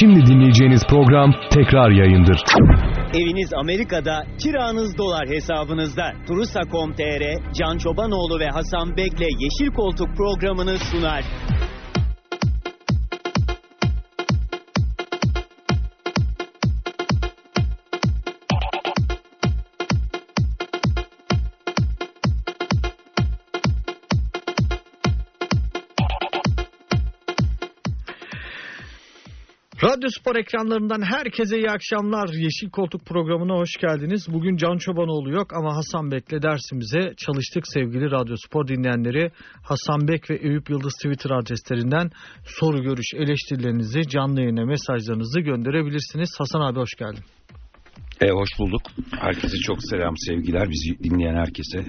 Şimdi dinleyeceğiniz program tekrar yayındır. Eviniz Amerika'da, kiranız dolar hesabınızda. Turusa.com.tr, Can Çobanoğlu ve Hasan Bek'le Yeşil Koltuk programını sunar. Radyo Spor ekranlarından herkese iyi akşamlar. Yeşil Koltuk programına hoş geldiniz. Bugün Can Çobanoğlu yok ama Hasan Bek'le dersimize çalıştık sevgili Radyo Spor dinleyenleri. Hasan Bek ve Eyüp Yıldız Twitter adreslerinden soru, görüş, eleştirilerinizi, canlı yayına mesajlarınızı gönderebilirsiniz. Hasan abi hoş geldin. E, hoş bulduk. Herkese çok selam, sevgiler. Bizi dinleyen herkese.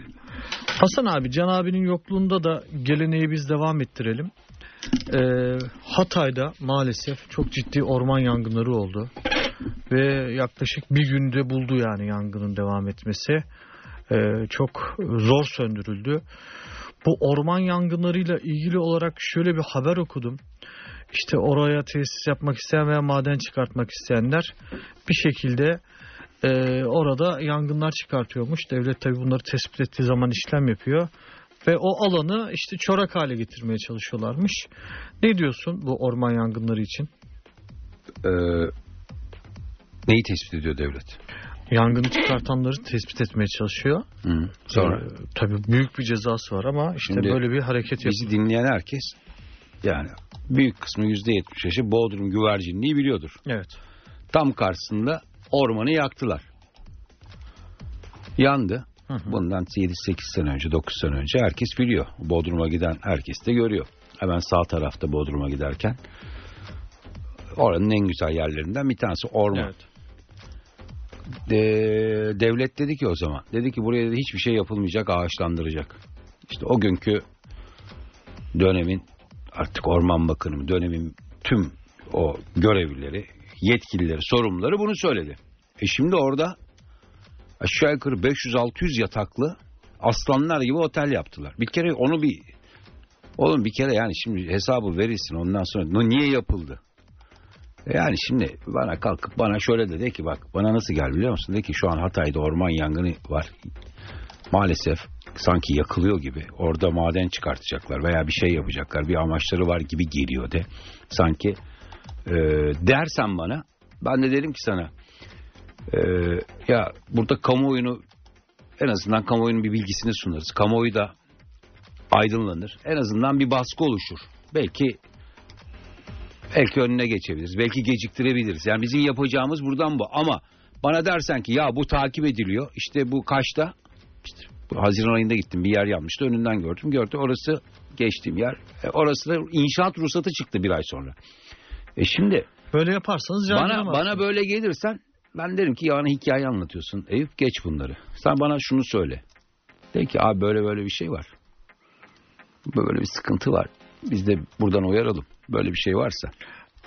Hasan abi, Can abinin yokluğunda da geleneği biz devam ettirelim. Ee, Hatay'da maalesef çok ciddi orman yangınları oldu. Ve yaklaşık bir günde buldu yani yangının devam etmesi. Ee, çok zor söndürüldü. Bu orman yangınlarıyla ilgili olarak şöyle bir haber okudum. İşte oraya tesis yapmak isteyen veya maden çıkartmak isteyenler bir şekilde e, orada yangınlar çıkartıyormuş. Devlet tabi bunları tespit ettiği zaman işlem yapıyor. Ve o alanı işte çorak hale getirmeye çalışıyorlarmış. Ne diyorsun bu orman yangınları için? Ee, neyi tespit ediyor devlet? Yangını çıkartanları tespit etmeye çalışıyor. Hı. Sonra? Ee, tabii büyük bir cezası var ama işte Şimdi böyle bir hareket yapıyor. Bizi dinleyen herkes yani büyük kısmı %75'i Bodrum güvercinliği biliyordur. Evet. Tam karşısında ormanı yaktılar. Yandı. Hı hı. Bundan 7-8 sene önce, 9 sene önce herkes biliyor. Bodrum'a giden herkes de görüyor. Hemen sağ tarafta Bodrum'a giderken oranın en güzel yerlerinden bir tanesi orman. Evet. De- devlet dedi ki o zaman, dedi ki buraya dedi, hiçbir şey yapılmayacak, ağaçlandıracak. İşte o günkü dönemin artık Orman Bakanı dönemin tüm o görevlileri, yetkilileri, sorumluları bunu söyledi. E şimdi orada aşağı yukarı 500-600 yataklı aslanlar gibi otel yaptılar. Bir kere onu bir oğlum bir kere yani şimdi hesabı verirsin ondan sonra "No, niye yapıldı? E Yani şimdi bana kalkıp bana şöyle de de ki bak bana nasıl gel biliyor musun? De ki şu an Hatay'da orman yangını var. Maalesef sanki yakılıyor gibi. Orada maden çıkartacaklar veya bir şey yapacaklar. Bir amaçları var gibi geliyor de. Sanki e, dersen bana ben de derim ki sana e, ya burada kamuoyunu en azından kamuoyunun bir bilgisini sunarız. Kamuoyu da aydınlanır. En azından bir baskı oluşur. Belki belki önüne geçebiliriz. Belki geciktirebiliriz. Yani bizim yapacağımız buradan bu. Ama bana dersen ki ya bu takip ediliyor. İşte bu kaçta? İşte bu Haziran ayında gittim bir yer yanmıştı. Önünden gördüm. Gördü orası geçtiğim yer. E, orası da inşaat ruhsatı çıktı bir ay sonra. E şimdi Böyle yaparsanız bana bana böyle gelirsen ben derim ki yani hikaye anlatıyorsun. Eyüp geç bunları. Sen bana şunu söyle. De ki abi böyle böyle bir şey var. Böyle bir sıkıntı var. Biz de buradan uyaralım. Böyle bir şey varsa.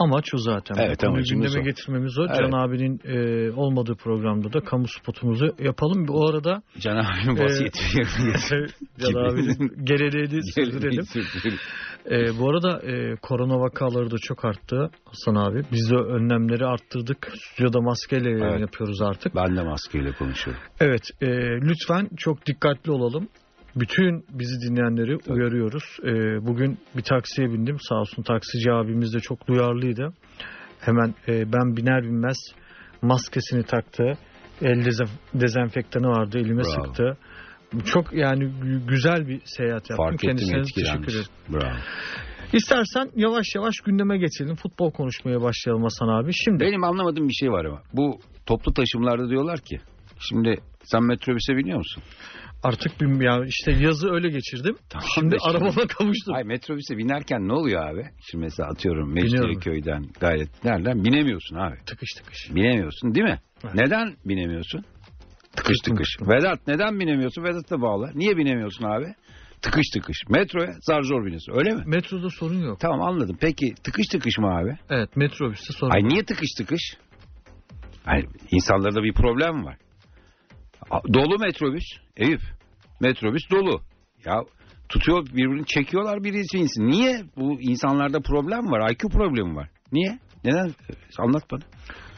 Amaç o zaten. Evet, Bu konuyu amacımız gündeme o. getirmemiz o. Evet. Can abinin e, olmadığı programda da kamu spotumuzu yapalım. Bu arada Can abinin Ee, vasiyeti Can abinin geleneğini sürdürelim. E, bu arada e, korona vakaları da çok arttı Hasan abi. Biz de önlemleri arttırdık. Stüdyoda maskeyle Evet. yapıyoruz artık. Ben de maskeyle konuşuyorum. Evet e, lütfen çok dikkatli olalım. Bütün bizi dinleyenleri uyarıyoruz. E, bugün bir taksiye bindim. Sağ olsun taksici abimiz de çok duyarlıydı. Hemen e, ben biner binmez maskesini taktı. El dezenfektanı vardı elime Bravo. sıktı. Çok yani gü- güzel bir seyahat yaptım. Fark ettim Kendisine etkilenmiş. teşekkür ederim. Bravo. İstersen yavaş yavaş gündeme geçelim. Futbol konuşmaya başlayalım Hasan abi. Şimdi Benim anlamadığım bir şey var ama. Bu toplu taşımlarda diyorlar ki. Şimdi sen metrobüse biniyor musun? Artık bir, ya işte yazı öyle geçirdim. Tamam Şimdi şimdi- arabama kavuştum. Ay metrobüse binerken ne oluyor abi? Şimdi mesela atıyorum. Mecidiyeköy'den gayret nereden binemiyorsun abi. Tıkış tıkış. Binemiyorsun değil mi? Evet. Neden binemiyorsun? Tıkış tıkış. tıkım. Vedat neden binemiyorsun? Vedat da bağlı. Niye binemiyorsun abi? Tıkış tıkış. Metroya zar zor biniyorsun öyle mi? Metroda sorun yok. Tamam anladım. Peki tıkış tıkış mı abi? Evet metrobüste sorun Ay yok. niye tıkış tıkış? Ay insanlarda bir problem var. Dolu metrobüs. Eyüp. Metrobüs dolu. Ya tutuyor birbirini çekiyorlar birisi insin. Niye? Bu insanlarda problem var. IQ problemi var. Niye? Neden Anlat bana.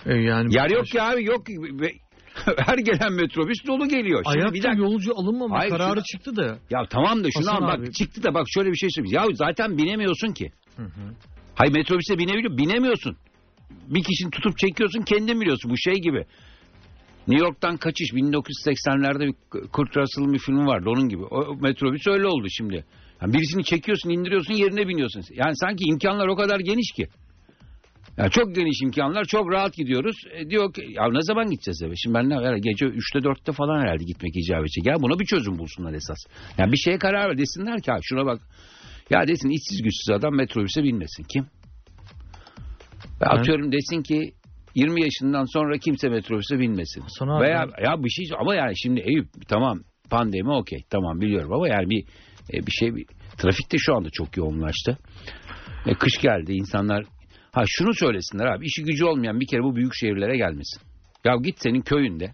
E, yani Yer yok ki abi yok. Her gelen metrobüs dolu geliyor. Şimdi bir Ayakta dakika. yolcu alınmama Hayır, kararı şuna- çıktı da. Ya tamam da şunu Hasan bak abi. çıktı da bak şöyle bir şey söyleyeyim. Ya zaten binemiyorsun ki. Hayır metrobüse binebiliyor binemiyorsun. Bir kişini tutup çekiyorsun kendin biliyorsun bu şey gibi. New York'tan kaçış 1980'lerde bir Kurt Russell'ın bir filmi vardı onun gibi. O metrobüs öyle oldu şimdi. Yani birisini çekiyorsun indiriyorsun yerine biniyorsun. Yani sanki imkanlar o kadar geniş ki. Yani çok geniş imkanlar çok rahat gidiyoruz. E, diyor ki ya ne zaman gideceğiz eve? Şimdi ben ne herhalde gece 3'te 4'te falan herhalde gitmek icap edecek. Ya buna bir çözüm bulsunlar esas. Yani bir şeye karar ver desinler ki ha şuna bak. Ya desin işsiz güçsüz adam metrobüse binmesin. Kim? Ve atıyorum desin ki 20 yaşından sonra kimse metrobüse binmesin. Abi, Veya ya bir şey ama yani şimdi Eyüp tamam pandemi okey tamam biliyorum ama yani bir e, bir şey bir, trafik de şu anda çok yoğunlaştı. E, kış geldi insanlar ha şunu söylesinler abi işi gücü olmayan bir kere bu büyük şehirlere gelmesin. Ya git senin köyünde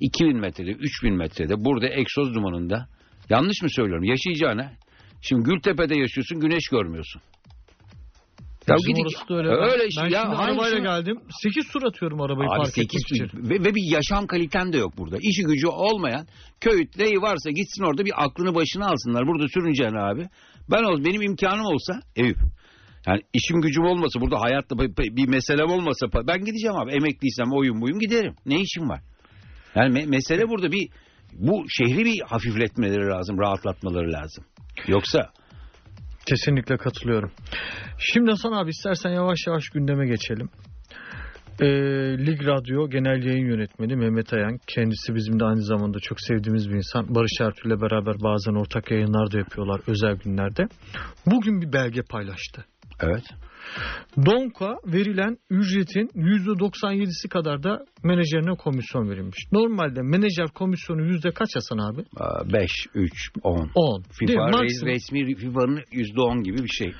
2000 metrede 3000 metrede burada egzoz dumanında yanlış mı söylüyorum yaşayacağına şimdi Gültepe'de yaşıyorsun güneş görmüyorsun. Ya Bizim git- orası da öyle. öyle ben, ya şimdi arabayla geldim. 8 tur atıyorum arabayı Abi park sekiz etmek için. ve, ve bir yaşam kaliten de yok burada. İşi gücü olmayan köy neyi varsa gitsin orada bir aklını başına alsınlar. Burada sürüneceksin abi. Ben ol benim imkanım olsa Eyüp. Yani işim gücüm olmasa burada hayatta bir, bir meselem olmasa ben gideceğim abi. Emekliysem oyun buyum giderim. Ne işim var? Yani me- mesele burada bir bu şehri bir hafifletmeleri lazım, rahatlatmaları lazım. Yoksa Kesinlikle katılıyorum. Şimdi Hasan abi istersen yavaş yavaş gündeme geçelim. Ee, Lig Radyo Genel Yayın Yönetmeni Mehmet Ayan. Kendisi bizim de aynı zamanda çok sevdiğimiz bir insan. Barış Ertuğ'la beraber bazen ortak yayınlar da yapıyorlar özel günlerde. Bugün bir belge paylaştı. Evet. Donka verilen ücretin %97'si kadar da menajerine komisyon verilmiş. Normalde menajer komisyonu yüzde kaç Hasan abi? 5, 3, 10. 10. Değil mi? FIFA resmi FIFA'nın %10 gibi bir şey.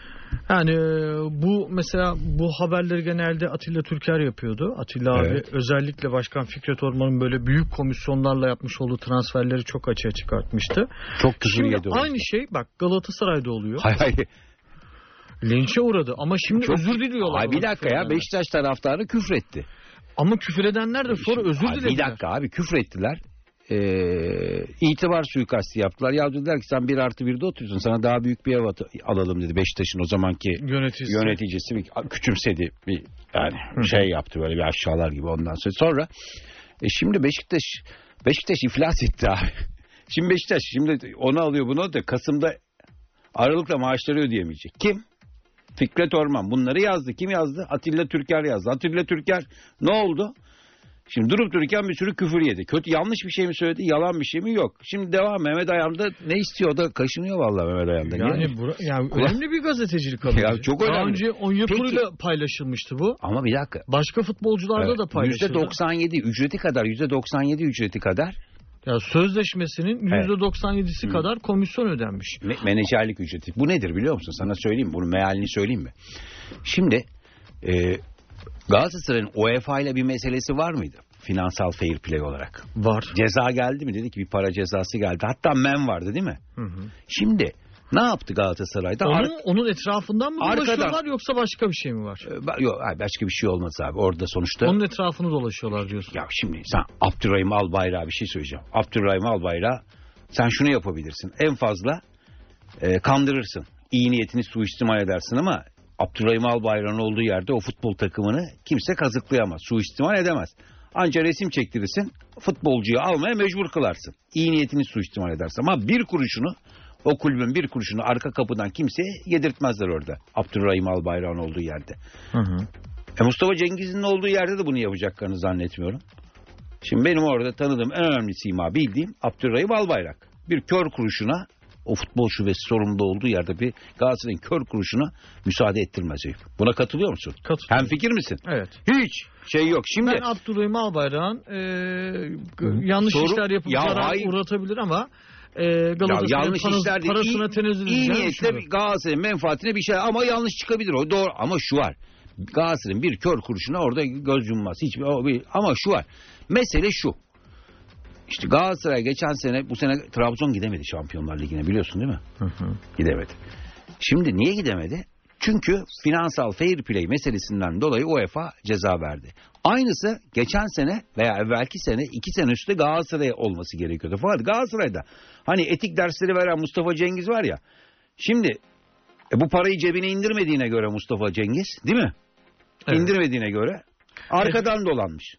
Yani e, bu mesela bu haberleri genelde Atilla Türker yapıyordu. Atilla Evet. abi özellikle Başkan Fikret Orman'ın böyle büyük komisyonlarla yapmış olduğu transferleri çok açığa çıkartmıştı. Çok küfür Şimdi aynı şey bak Galatasaray'da oluyor. Hayır hayır. Linçe uğradı ama şimdi Çok- özür diliyorlar. Ay bir dakika ya. Beşiktaş taraftarı küfretti. Ama küfür edenler de sonra özür dilediler. Bir dakika abi küfrettiler. Ee, itibar suikasti yaptılar. Ya dediler ki sen bir artı birde oturuyorsun. Sana daha büyük bir ev alalım dedi Beşiktaş'ın o zamanki Yöneticisi. yöneticisi bir küçümsedi bir yani şey yaptı böyle bir aşağılar gibi ondan sonra. Sonra e şimdi Beşiktaş Beşiktaş iflas etti abi. Şimdi Beşiktaş şimdi onu alıyor bunu da Kasım'da Aralık'ta maaşları ödeyemeyecek. Kim? Fikret Orman bunları yazdı. Kim yazdı? Atilla Türker yazdı. Atilla Türker ne oldu? Şimdi durup dururken bir sürü küfür yedi. Kötü yanlış bir şey mi söyledi? Yalan bir şey mi? Yok. Şimdi devam Mehmet Ayan da ne istiyor? Da kaşınıyor vallahi Mehmet Ayan da. Niye? Yani, bura, yani önemli bir gazetecilik alanı. Ya çok Daha önemli. önce Onyekuru'yla paylaşılmıştı bu. Ama bir dakika. Başka futbolcularda da paylaşıldı. %97 ücreti kadar %97 ücreti kadar Ya sözleşmesinin Evet. %97'si kadar komisyon ödenmiş. me- menajerlik ücreti. Bu nedir biliyor musun? Sana söyleyeyim? Bunun mealini söyleyeyim mi? Şimdi e, Galatasaray'ın UEFA ile bir meselesi var mıydı? Finansal fair play olarak. Var. Ceza geldi mi? Dedi ki bir para cezası geldi. Hatta men vardı değil mi? Hı hı. Şimdi ne yaptı Galatasaray'da? Ar- Onun, onun etrafından mı Arkadan. dolaşıyorlar yoksa başka bir şey mi var? E, ba- Yok başka bir şey olmaz abi. Orada sonuçta Onun etrafını dolaşıyorlar diyorsun. Ya şimdi sen Abdurrahim Albayrak'a bir şey söyleyeceğim. Abdurrahim Albayrak sen şunu yapabilirsin. En fazla e, kandırırsın. İyi niyetini suistimal edersin ama Abdurrahim Albayrak'ın olduğu yerde o futbol takımını kimse kazıklayamaz. Suistimal edemez. Anca resim çektirirsin. Futbolcuyu almaya mecbur kılarsın. İyi niyetini suistimal edersin. Ama bir kuruşunu o kulübün bir kuruşunu arka kapıdan kimseye yedirtmezler orada. Abdurrahim Albayrak'ın olduğu yerde. Hı hı. E Mustafa Cengiz'in olduğu yerde de bunu yapacaklarını zannetmiyorum. Şimdi benim orada tanıdığım en önemli sima bildiğim Abdurrahim Albayrak. Bir kör kuruşuna o futbol şubesi sorumlu olduğu yerde bir Galatasaray'ın kör kuruşuna müsaade ettirmez. Buna katılıyor musun? Katılıyorum. Hem fikir misin? Evet. Hiç şey yok. Şimdi Ben Abdurrahim Albayrak'ın e, yanlış Soru- işler yapıp Ya zarar hayır. uğratabilir ama e, ya Galatasaray'ın yanlış parası- parasına İyi- tenezzül iyi niyetle düşünüyorum. Galatasaray'ın menfaatine bir şey ama yanlış çıkabilir o doğru ama şu var. Galatasaray'ın bir kör kuruşuna orada göz yummaz. Hiçbir, o bir, ama şu var. Mesele şu. İşte Galatasaray geçen sene bu sene Trabzon gidemedi Şampiyonlar Ligi'ne biliyorsun değil mi? Hı hı. Gidemedi. Şimdi niye gidemedi? Çünkü finansal fair play meselesinden dolayı UEFA ceza verdi. Aynısı geçen sene veya evvelki sene iki sene üstte Galatasaray'a olması gerekiyordu. Fakat Galatasaray'da hani etik dersleri veren Mustafa Cengiz var ya. Şimdi e, bu parayı cebine indirmediğine göre Mustafa Cengiz değil mi? Evet. İndirmediğine göre arkadan dolanmış.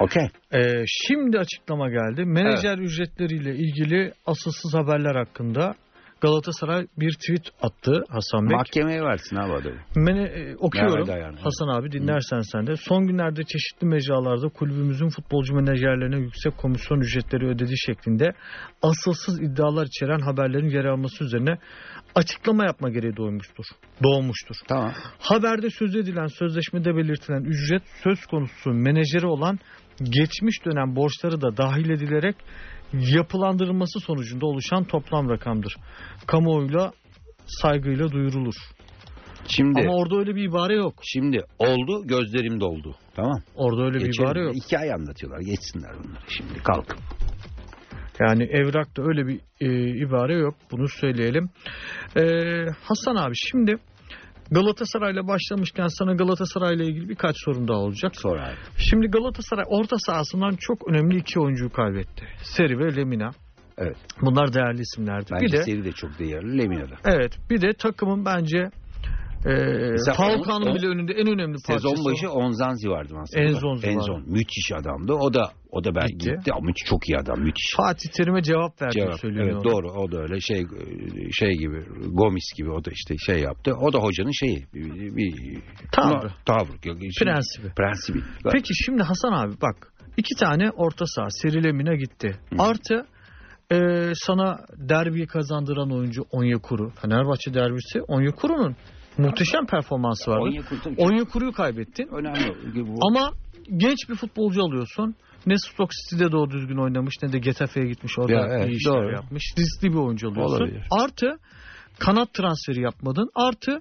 Okey. Ee, şimdi açıklama geldi. Menajer ücretleriyle ilgili asılsız haberler hakkında Galatasaray bir tweet attı Hasan Bey. Mahkemeye versin abi adamı. Mene, e, okuyorum yani? Hasan abi dinlersen sen de. Son günlerde çeşitli mecralarda kulübümüzün futbolcu menajerlerine yüksek komisyon ücretleri ödediği şeklinde asılsız iddialar içeren haberlerin yer alması üzerine açıklama yapma gereği doğmuştur. Doğmuştur. Tamam. Haberde söz edilen sözleşmede belirtilen ücret söz konusu menajeri olan geçmiş dönem borçları da dahil edilerek yapılandırılması sonucunda oluşan toplam rakamdır. Kamuoyuyla saygıyla duyurulur. Şimdi Ama orada öyle bir ibare yok. şimdi oldu gözlerim doldu. Tamam. Orada öyle bir Geçelim. ibare yok. Hikaye anlatıyorlar. Geçsinler bunları şimdi. Kalkın. Yani evrakta öyle bir e, ibare yok. Bunu söyleyelim. E, Hasan abi şimdi Galatasaray'la başlamışken sana Galatasaray'la ilgili birkaç sorun daha olacak. Sonra abi. Şimdi Galatasaray orta sahasından çok önemli iki oyuncuyu kaybetti. Seri ve Lemina. Evet. Bunlar değerli isimlerdi. Bence bir de seri de çok değerli. Lemina'da. evet, bir de takımın bence Mesela Falcao'nun on- on- bile önünde en önemli parçası. Sezon başı Onzanzi vardı aslında. Enzonzi vardı. Enzon. Müthiş adamdı. O da o da ben Gitti. gitti, ama müthiş, çok iyi adam. Müthiş. Fatih Terim'e cevap verdi Cevap. söyleniyor. Evet doğru o da öyle şey şey gibi Gomis gibi o da işte şey yaptı. O da hocanın şeyi bir, bir Tavrı. tavrı. Şimdi- Prensibi. Prensibi. Peki şimdi Hasan abi bak iki tane orta saha Seri Lemina gitti. Hı. Artı e, sana derbiyi kazandıran oyuncu Onyekuru. Fenerbahçe derbisi Onyekuru'nun muhteşem performansı vardı. Onyekuru- Onyekuru'yu kaybettin. önemli. Bu, Ama genç bir futbolcu alıyorsun. Ne Stoke City'de doğru düzgün oynamış ne de Getafe'ye gitmiş orada Ya, evet, iyi işler doğru. yapmış. Riskli bir oyuncu alıyorsun. Olabilir. Artı kanat transferi yapmadın. Artı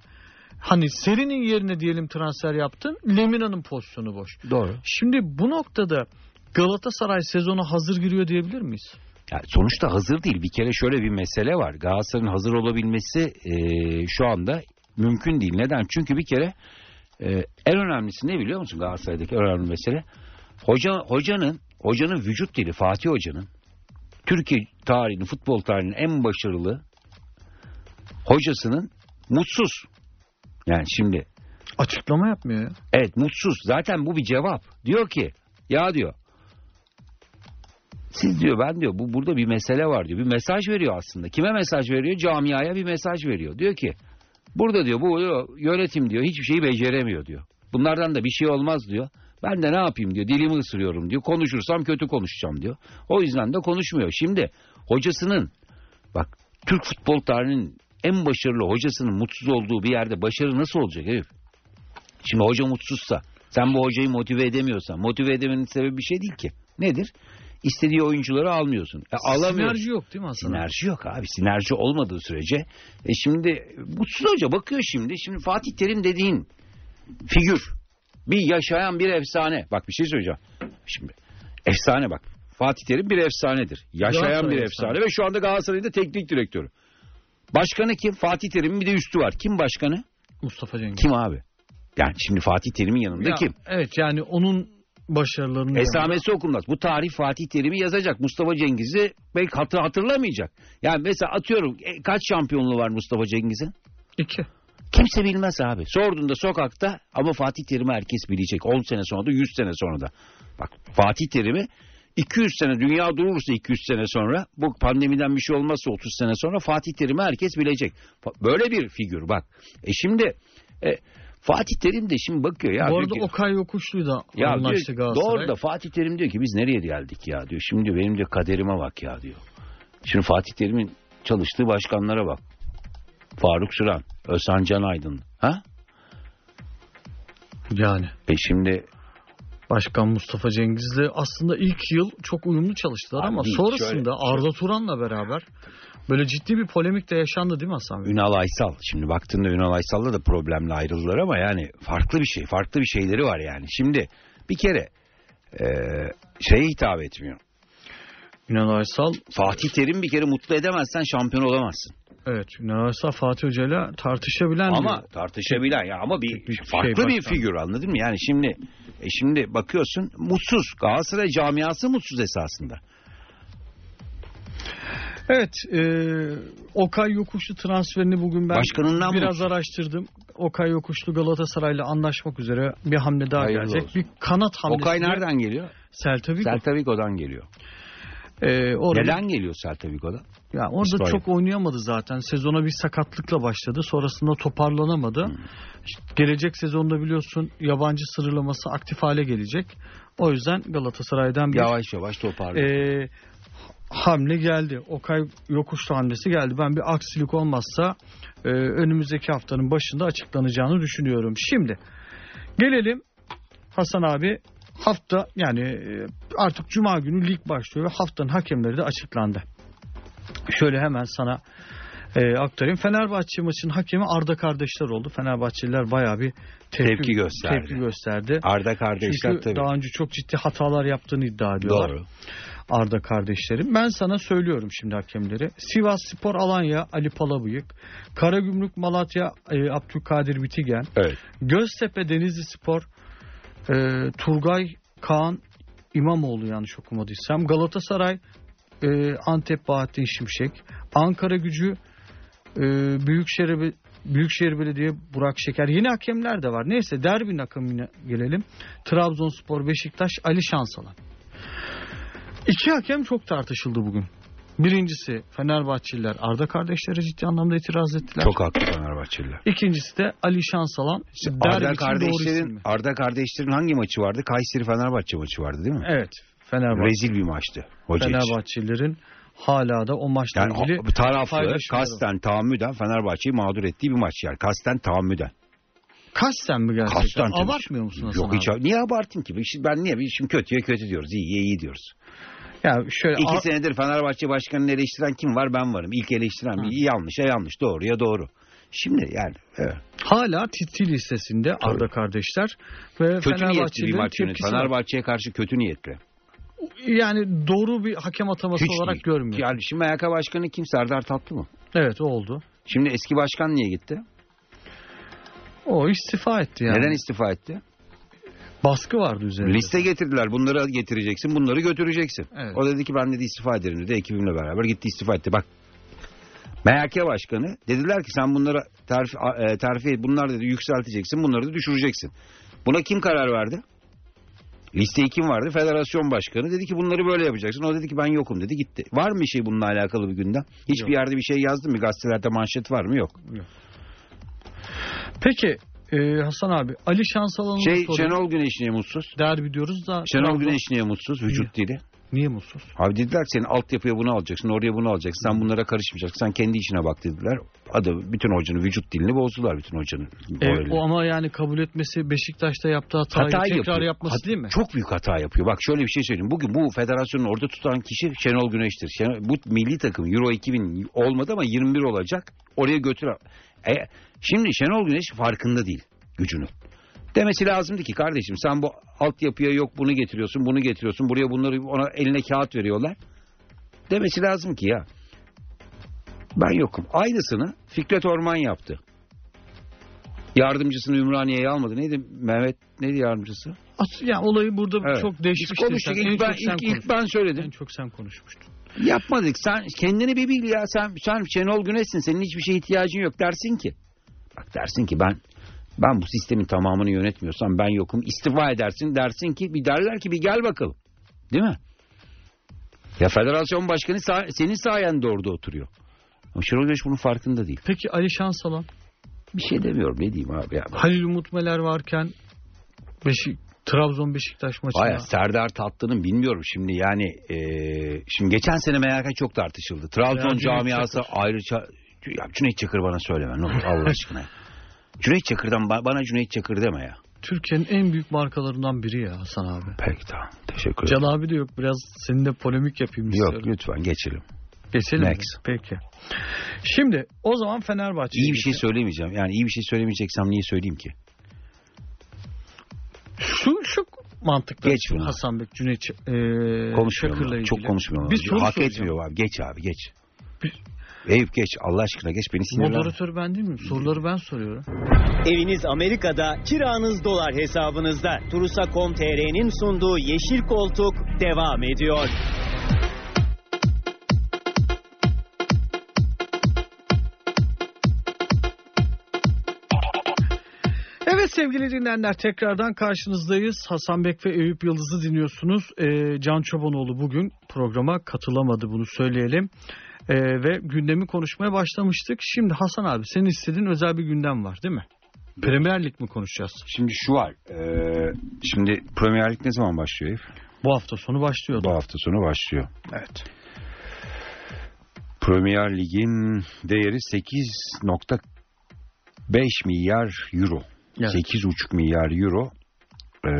hani serinin yerine diyelim transfer yaptın. Lemina'nın pozisyonu boş. doğru. Şimdi bu noktada Galatasaray sezona hazır giriyor diyebilir miyiz? Ya sonuçta hazır değil. Bir kere şöyle bir mesele var. Galatasaray'ın hazır olabilmesi e, şu anda mümkün değil. Neden? Çünkü bir kere e, en önemlisi ne biliyor musun Galatasaray'daki en önemli mesele? Hoca, hocanın hocanın vücut dili Fatih Hoca'nın Türkiye tarihinin futbol tarihinin en başarılı hocasının mutsuz. Yani şimdi Açıklama yapmıyor ya. Evet mutsuz. Zaten bu bir cevap. Diyor ki ya diyor siz diyor ben diyor bu burada bir mesele var diyor. Bir mesaj veriyor aslında. Kime mesaj veriyor? Camiaya bir mesaj veriyor. Diyor ki burada diyor bu yönetim diyor hiçbir şeyi beceremiyor diyor. Bunlardan da bir şey olmaz diyor. Ben de ne yapayım diyor. Dilimi ısırıyorum diyor. Konuşursam kötü konuşacağım diyor. O yüzden de konuşmuyor. Şimdi hocasının bak Türk futbol tarihinin en başarılı hocasının mutsuz olduğu bir yerde başarı nasıl olacak herif? Şimdi hoca mutsuzsa sen bu hocayı motive edemiyorsan motive edemenin sebebi bir şey değil ki. Nedir? İstediği oyuncuları almıyorsun. E, alamıyorsun. Sinerji yok değil mi abi? Sinerji yok abi. Sinerji olmadığı sürece. E şimdi mutsuz hoca bakıyor şimdi. Şimdi Fatih Terim dediğin figür. Bir yaşayan bir efsane. Bak bir şey söyleyeceğim. Şimdi efsane bak. Fatih Terim bir efsanedir. Yaşayan Galatasaray bir efsane. efsane ve şu anda Galatasaray'da teknik direktörü. Başkanı kim? Fatih Terim'in bir de üstü var. Kim başkanı? Mustafa Cengiz. Kim abi? Yani şimdi Fatih Terim'in yanında Ya, kim? Evet yani onun başarılarını Esamesi okunmaz. Bu tarih Fatih Terim'i yazacak. Mustafa Cengiz'i belki hatır, hatırlamayacak. Yani mesela atıyorum e, kaç şampiyonluğu var Mustafa Cengiz'in? iki. Kimse bilmez abi. Sorduğunda sokakta ama Fatih Terim'i herkes bilecek. 10 sene sonra da 100 sene sonra da. Bak Fatih Terim'i 200 sene dünya durursa 200 sene sonra bu pandemiden bir şey olmazsa 30 sene sonra Fatih Terim'i herkes bilecek. Böyle bir figür bak. E şimdi e, Fatih Terim de şimdi bakıyor ya. Bu diyor arada ki- Okay Yokuşlu'yu da ya anlaştı diyor, Galatasaray. doğru da Fatih Terim diyor ki biz nereye geldik ya diyor. Şimdi benim de kaderime bak ya diyor. Şimdi Fatih Terim'in çalıştığı başkanlara bak. Faruk Süren, Özhan Can Aydın. Ha? Yani E şimdi Başkan Mustafa Cengiz'le aslında ilk yıl çok uyumlu çalıştılar Abi ama sonrasında şöyle- Arda Turan'la beraber böyle ciddi bir polemik de yaşandı değil mi Hasan Bey? Ünal Aysal. Şimdi baktığında Ünal Aysal'la da problemle ayrıldılar ama yani farklı bir şey. Farklı bir şeyleri var yani. Şimdi bir kere e, şeye hitap etmiyor. Ünal Aysal Fatih Terim bir kere mutlu edemezsen şampiyon olamazsın. Evet. Üniversite Fatih Hoca'yla tartışabilen Ama bir- tartışabilen ya ama bir bir farklı şey bir figür anladın mı? Yani şimdi e şimdi bakıyorsun mutsuz. Galatasaray camiası mutsuz esasında. Evet. E, Okay Yokuşlu transferini bugün ben Başkanından biraz mutsuz. araştırdım. Okay Yokuşlu Galatasaray'la anlaşmak üzere bir hamle daha Hayırlı gelecek. olsun. Bir kanat hamlesi. Okay nereden geliyor? Celta Vigo. Celta Vigo'dan geliyor. E, orada- Neden geliyor Celta Vigo'dan? Ya orada İspanya. çok oynayamadı zaten. Sezona bir sakatlıkla başladı. Sonrasında toparlanamadı. İşte gelecek sezonda biliyorsun yabancı sınırlaması aktif hale gelecek. O yüzden Galatasaray'dan bir Yavaş yavaş toparlıyor. e, hamle geldi. Okay yokuşlu hamlesi geldi. Ben bir aksilik olmazsa e, önümüzdeki haftanın başında açıklanacağını düşünüyorum. Şimdi gelelim Hasan abi hafta yani e, artık cuma günü lig başlıyor ve haftanın hakemleri de açıklandı. Şöyle hemen sana e, aktarayım. Fenerbahçe maçının hakemi Arda kardeşler oldu. Fenerbahçeliler bayağı bir tepki, Tepki gösterdi. tepki gösterdi. Arda kardeşler Çünkü tabii. daha önce çok ciddi hatalar yaptığını iddia ediyorlar. Doğru. Arda kardeşlerim. Ben sana söylüyorum şimdi hakemleri. Sivas Spor Alanya Ali Palabıyık. Karagümrük Malatya e, Abdülkadir Bitigen. Evet. Göztepe Denizli Spor e, Turgay Kaan İmamoğlu yanlış okumadıysam. Galatasaray e, Antep Bahattin Şimşek. Ankara Gücü e, Büyükşehir, Büyükşehir Belediye Burak Şeker. Yeni hakemler de var. Neyse derbinin akımına gelelim. Trabzonspor Beşiktaş Ali Şansalan. İki hakem çok tartışıldı bugün. Birincisi Fenerbahçeliler Arda kardeşlere ciddi anlamda itiraz ettiler. Çok haklı Fenerbahçeliler. İkincisi de Ali Şansalan. derbi Arda kardeşlerin? Arda kardeşlerin hangi maçı vardı? Kayseri Fenerbahçe maçı vardı değil mi? Evet. Fenerbahçe. Rezil bir maçtı. Hoca için. Fenerbahçelilerin hala da o maçla Yani ilgili taraflı kasten tahammüden Fenerbahçe'yi mağdur ettiği bir maç yani. Kasten tahammüden. Kasten mi gerçekten? Kasten. Abartmıyor musun Hasan Yok hiç niye abartayım ki? Şimdi ben niye? Şimdi kötüye kötü diyoruz. İyiye iyi diyoruz. Ya şöyle İki senedir Fenerbahçe başkanını eleştiren kim var? Ben varım. İlk eleştiren Hı. yanlışa yanlış, doğruya doğru. Şimdi yani evet. hala titri listesinde Arda kardeşler ve kötü niyetli bir maç. Fenerbahçe'ye karşı kötü niyetli. Yani doğru bir hakem ataması Hiç olarak değil. görmüyor. Yani şimdi MHK başkanı kim? Serdar Tatlı mı? Evet o oldu. Şimdi eski başkan niye gitti? O istifa etti yani. Neden istifa etti? Baskı vardı üzerinde. Liste getirdiler. Bunları getireceksin, bunları götüreceksin. Evet. O dedi ki ben dedi istifa ederim dedi. Ekibimle beraber gitti istifa etti. Bak MHK başkanı dediler ki sen bunlara terfi, e, terfi et. Bunlar dedi yükselteceksin, bunları da düşüreceksin. Buna kim karar verdi? Listeyi kim vardı? Federasyon başkanı. Dedi ki bunları böyle yapacaksın. O dedi ki ben yokum dedi gitti. Var mı bir şey bununla alakalı bir gündem? Hiçbir Yok. yerde bir şey yazdın mı? Gazetelerde manşet var mı? Yok. Peki e, Hasan abi Ali Şansalan'ın Şey soruyu Şenol Güneş niye mutsuz? derbi diyoruz da Şenol Trabzon- Güneş niye mutsuz? Vücut dili. niye mutsuz? Abi dediler senin altyapıya bunu alacaksın, oraya bunu alacaksın. Sen bunlara karışmayacaksın. Sen kendi işine bak dediler. Adı bütün hocanın vücut dilini bozdular bütün hocanın. E, moralini. o ama yani kabul etmesi Beşiktaş'ta yaptığı hatayı Hata tekrar yapıyor. yapması Hat- değil mi? Çok büyük hata yapıyor. Bak şöyle bir şey söyleyeyim. Bugün bu federasyonu orada tutan kişi Şenol Güneş'tir. Şenol- bu milli takım Euro 2000 olmadı ama 21 olacak. Oraya götür. E, şimdi Şenol Güneş farkında değil gücünü. Demesi lazımdı ki kardeşim sen bu altyapıya yok bunu getiriyorsun bunu getiriyorsun buraya bunları ona eline kağıt veriyorlar. Demesi lazım ki ya ben yokum. Aynısını Fikret Orman yaptı. Yardımcısını Ümraniye'ye almadı. Neydi Mehmet neydi yardımcısı? As- Yani olayı burada Evet. çok Biz değişmişti. konuştuk. İlk ben, ilk, ilk ben söyledim. En çok sen konuşmuştun. Yapmadık. Sen kendini bir bil ya. Sen, sen Şenol Güneş'sin. Senin hiçbir şeye ihtiyacın yok. Dersin ki. Bak dersin ki ben ben bu sistemin tamamını yönetmiyorsam ben yokum. İstifa edersin. Dersin ki bir derler ki bir gel bakalım. Değil mi? Ya federasyon başkanı sa- senin sayende orada oturuyor. Ama Şenol Güneş bunun farkında değil. Peki Ali Şansalan, Bir şey demiyorum. Ne diyeyim abi ya. Halil Umutmeler varken Beşik, Trabzon Beşiktaş maçına Vay Serdar Tatlı'nın bilmiyorum şimdi yani e, şimdi geçen sene MHK çok tartışıldı. Trabzon camiası ayrıca ya Cüneyt Çakır bana söyleme ne olur Allah aşkına. Cüneyt Çakır'dan ba- bana Cüneyt Çakır deme ya. Türkiye'nin en büyük markalarından biri ya Hasan abi. Peki tamam teşekkür ederim. Can abi de yok biraz seninle polemik yapayım Yok istiyorum. lütfen geçelim. Geçelim mi? Next. Peki. Şimdi o zaman Fenerbahçe'ye İyi bir şey geçelim. söylemeyeceğim. Yani iyi bir şey söylemeyeceksem niye söyleyeyim ki? Şu, şu mantıkla Geç bunu. Hasan Bek, Cüneyt e. Çakır'la abi, Çok ilgili. konuşmuyorum. Bir soru Hak soracağım. etmiyor abi. Geç abi geç. Eyüp geç Allah aşkına geç beni sinirlenme. Moderatör ben değil miyim? Soruları ben soruyorum. Eviniz Amerika'da, kiranız dolar hesabınızda. Turusa.com.tr'nin sunduğu Yeşil Koltuk devam ediyor. Evet sevgili dinleyenler tekrardan karşınızdayız. Hasan Bek ve Eyüp Yıldız'ı dinliyorsunuz. Ee, Can Çobanoğlu bugün programa katılamadı bunu söyleyelim. Ee, ve gündemi konuşmaya başlamıştık. Şimdi Hasan abi senin istediğin özel bir gündem var değil mi? Premier Lig mi konuşacağız? Şimdi şu var. e, şimdi Premier Lig ne zaman başlıyor Eyüp? Bu hafta sonu başlıyordu. Bu hafta sonu başlıyor. Evet. Premier Lig'in değeri 8.5 milyar euro. Evet. 8,5 milyar euro. E,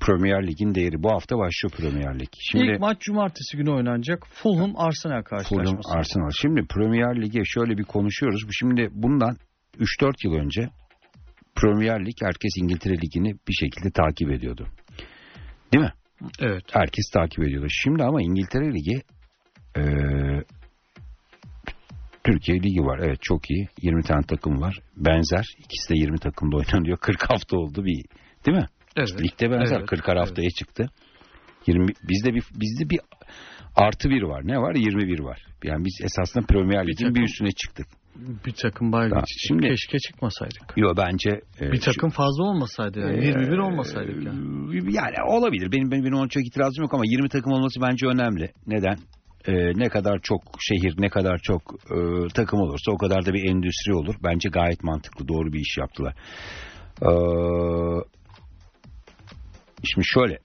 Premier Lig'in değeri bu hafta başlıyor Premier Lig. Şimdi İlk maç cumartesi günü oynanacak. Fulham Arsenal Fulham karşılaşması. Arsenal. Şimdi Premier Lig'e şöyle bir konuşuyoruz. Şimdi bundan 3-4 yıl önce Premier Lig herkes İngiltere Ligi'ni bir şekilde takip ediyordu. Değil mi? Evet. Herkes takip ediyordu. Şimdi ama İngiltere Ligi eee, Türkiye Ligi var. Evet çok iyi. 20 tane takım var. Benzer. İkisi de 20 takımda oynanıyor. 40 hafta oldu bir. Değil mi? Evet. Ligde benzer. Evet, 40 haftaya çıktı. 20 bizde bir bizde bir artı bir var. Ne var? 21 var. Yani biz esasında Premier Lig'in bir, takım- üstüne çıktık. Bir takım bay şimdi- Keşke çıkmasaydık. Yo bence e, Bir takım fazla olmasaydı yani. Ee, 21 olmasaydık yani. Yani olabilir. Benim benim, benim ona çok itirazım yok ama 20 takım olması bence önemli. Neden? Ee, ne kadar çok şehir, ne kadar çok e, takım olursa o kadar da bir endüstri olur. Bence gayet mantıklı, doğru bir iş yaptılar. Ee, şimdi şöyle.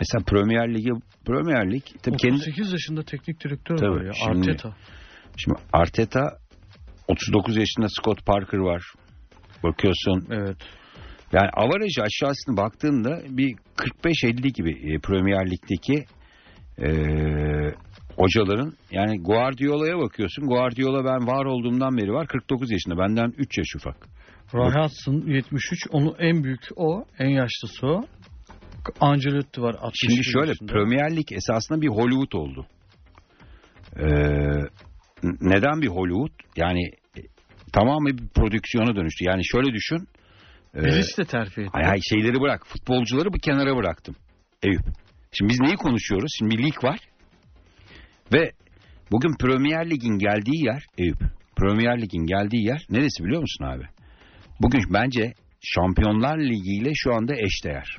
Mesela Premier Ligi, Premier Lig tabii kendi 38 yaşında teknik direktör Tabii, var ya. şimdi- Arteta. şimdi Arteta 39 yaşında Scott Parker var. Bakıyorsun Evet. Yani avarajı aşağısına baktığında bir 45-50 gibi e, Premier Lig'deki e, hocaların yani Guardiola'ya bakıyorsun. Guardiola ben var olduğumdan beri var 49 yaşında. Benden 3 yaş ufak. Roy Hudson 73. Onun en büyük o. En yaşlısı o. Ancelotti var 60 Şimdi şöyle Premier Lig esasında bir Hollywood oldu. Ee, neden bir Hollywood? Yani e, tamamen bir prodüksiyona dönüştü. Yani şöyle düşün. e, Birisi de terfi etti. Ay, ay şeyleri bırak. Futbolcuları bir kenara bıraktım. Eyüp. Şimdi biz neyi konuşuyoruz? Şimdi bir lig var. Ve bugün Premier Lig'in geldiği yer Eyüp. Premier Lig'in geldiği yer neresi biliyor musun abi? Bugün bence Şampiyonlar Ligi ile şu anda eşdeğer.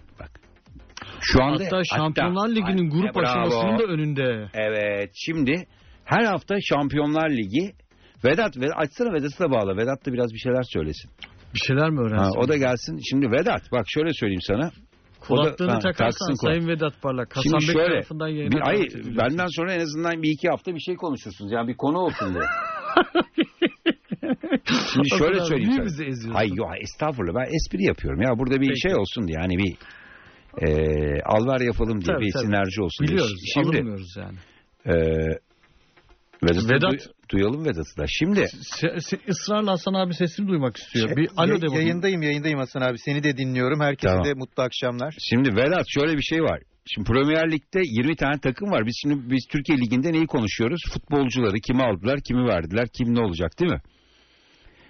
Şu anda Hatta Şampiyonlar Ligi'nin Ay, grup bravo. aşamasının da önünde. Evet. Şimdi her hafta Şampiyonlar Ligi Vedat, Vedat açsana Vedat'ı da bağla. Vedat da biraz bir şeyler söylesin. Bir şeyler mi Ha, öğrensin? o da gelsin. Şimdi Vedat bak şöyle söyleyeyim sana. Kulaklığını da- ha, takarsan kulak. Sayın Vedat Parlak. Hasan Şimdi Bey şöyle tarafından yayına bir, ediliyorsunuz. benden sonra en azından bir iki hafta bir şey konuşursunuz. Yani bir konu olsun diye. Şimdi şöyle söyleyeyim niye sana. bizi eziyorsun? Hayır yok estağfurullah ben espri yapıyorum. Ya burada bir Peki. şey olsun diye yani bir e, alver yapalım diye Tabii, bir tabii. sinerji olsun Biliyoruz. diye. Şimdi Alınmıyoruz yani. e, Vedat'ı Vedat- duy- duyalım Vedat'ı da. Şimdi Se, se, ısrarla Hasan abi sesini duymak istiyor. Şey, bir alo de. Yayındayım yayındayım Hasan abi. Seni de dinliyorum. Herkese Tamam. de mutlu akşamlar. Şimdi Vedat şöyle bir şey var. Şimdi Premier Lig'de 20 tane takım var. Biz şimdi biz Türkiye Ligi'nde neyi konuşuyoruz? Futbolcuları kimi aldılar, kimi verdiler, kim ne olacak değil mi?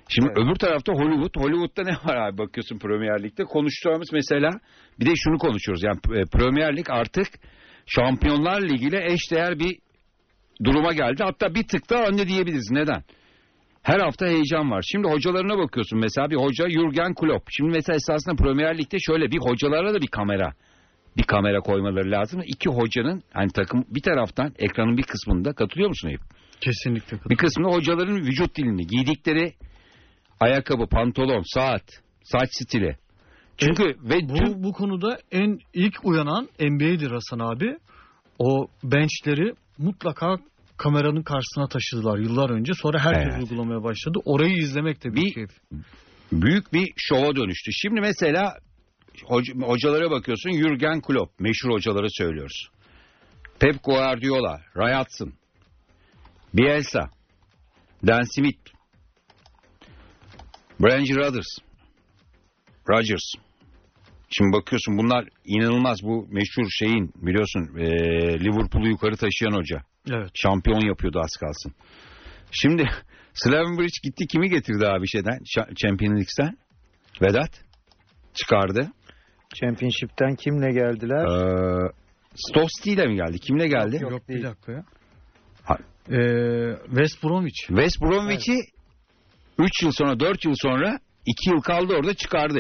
Şimdi Evet. öbür tarafta Hollywood. Hollywood'da ne var abi bakıyorsun Premier Lig'de? Konuştuğumuz mesela bir de şunu konuşuyoruz. Yani e, Premier Lig artık Şampiyonlar Ligi ile eşdeğer bir duruma geldi. Hatta bir tık daha önde diyebiliriz. Neden? Her hafta heyecan var. Şimdi hocalarına bakıyorsun. Mesela bir hoca Jurgen Klopp. Şimdi mesela esasında Premier Lig'de şöyle bir hocalara da bir kamera bir kamera koymaları lazım. İki hocanın hani takım bir taraftan ekranın bir kısmında katılıyor musun Eyüp? Kesinlikle Bir kısmında hocaların vücut dilini, giydikleri ayakkabı, pantolon, saat, saç stili. Çünkü ve Bu, tüm- bu konuda en ilk uyanan NBA'dir Hasan abi. O benchleri mutlaka kameranın karşısına taşıdılar yıllar önce. Sonra herkes Evet. uygulamaya başladı. Orayı izlemek de bir, Bir- keyif. büyük bir şova dönüştü. Şimdi mesela hoca- hocalara bakıyorsun Jurgen Klopp meşhur hocaları söylüyoruz. Pep Guardiola, Ray Hudson, Bielsa, Dan Smith, Brandon Rodgers, Rodgers. Şimdi bakıyorsun bunlar inanılmaz bu meşhur şeyin biliyorsun eee, Liverpool'u yukarı taşıyan hoca. Evet. Şampiyon yapıyordu az kalsın. Şimdi Slaven Bridge gitti kimi getirdi abi şeyden Champions League'den? Vedat çıkardı. Championship'ten kimle geldiler? Ee, Stosti ile mi geldi? Kimle geldi? Yok, Yok, bir değil. dakika ya. Ha. Ee, West Bromwich. West Bromwich'i 3 yıl sonra 4 yıl sonra 2 yıl kaldı orada çıkardı.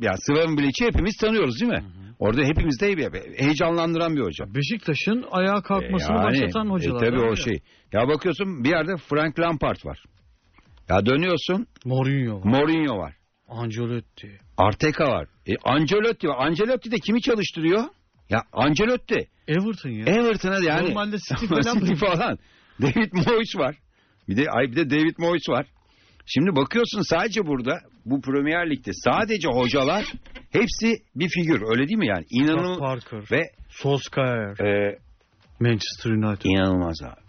Yani Slaven Bilic'i hepimiz tanıyoruz değil mi? Orada hepimiz de he- heyecanlandıran bir hoca. Beşiktaş'ın ayağa kalkmasını E yani, başlatan e, hocalar. tabii o şey. Ya bakıyorsun bir yerde Frank Lampard var. Ya dönüyorsun Mourinho var. Mourinho var. Ancelotti. Arteta var. E, Ancelotti var. Ancelotti de kimi çalıştırıyor? Ya Ancelotti. Everton ya. Everton'a yani. Normalde City falan City falan. David Moyes var. Bir de ay bir de David Moyes var. Şimdi bakıyorsun sadece burada bu Premier Lig'de sadece hocalar hepsi bir figür öyle değil mi yani? İnanılmaz Parker. ve Solskjaer. e, Manchester United. inanılmaz abi.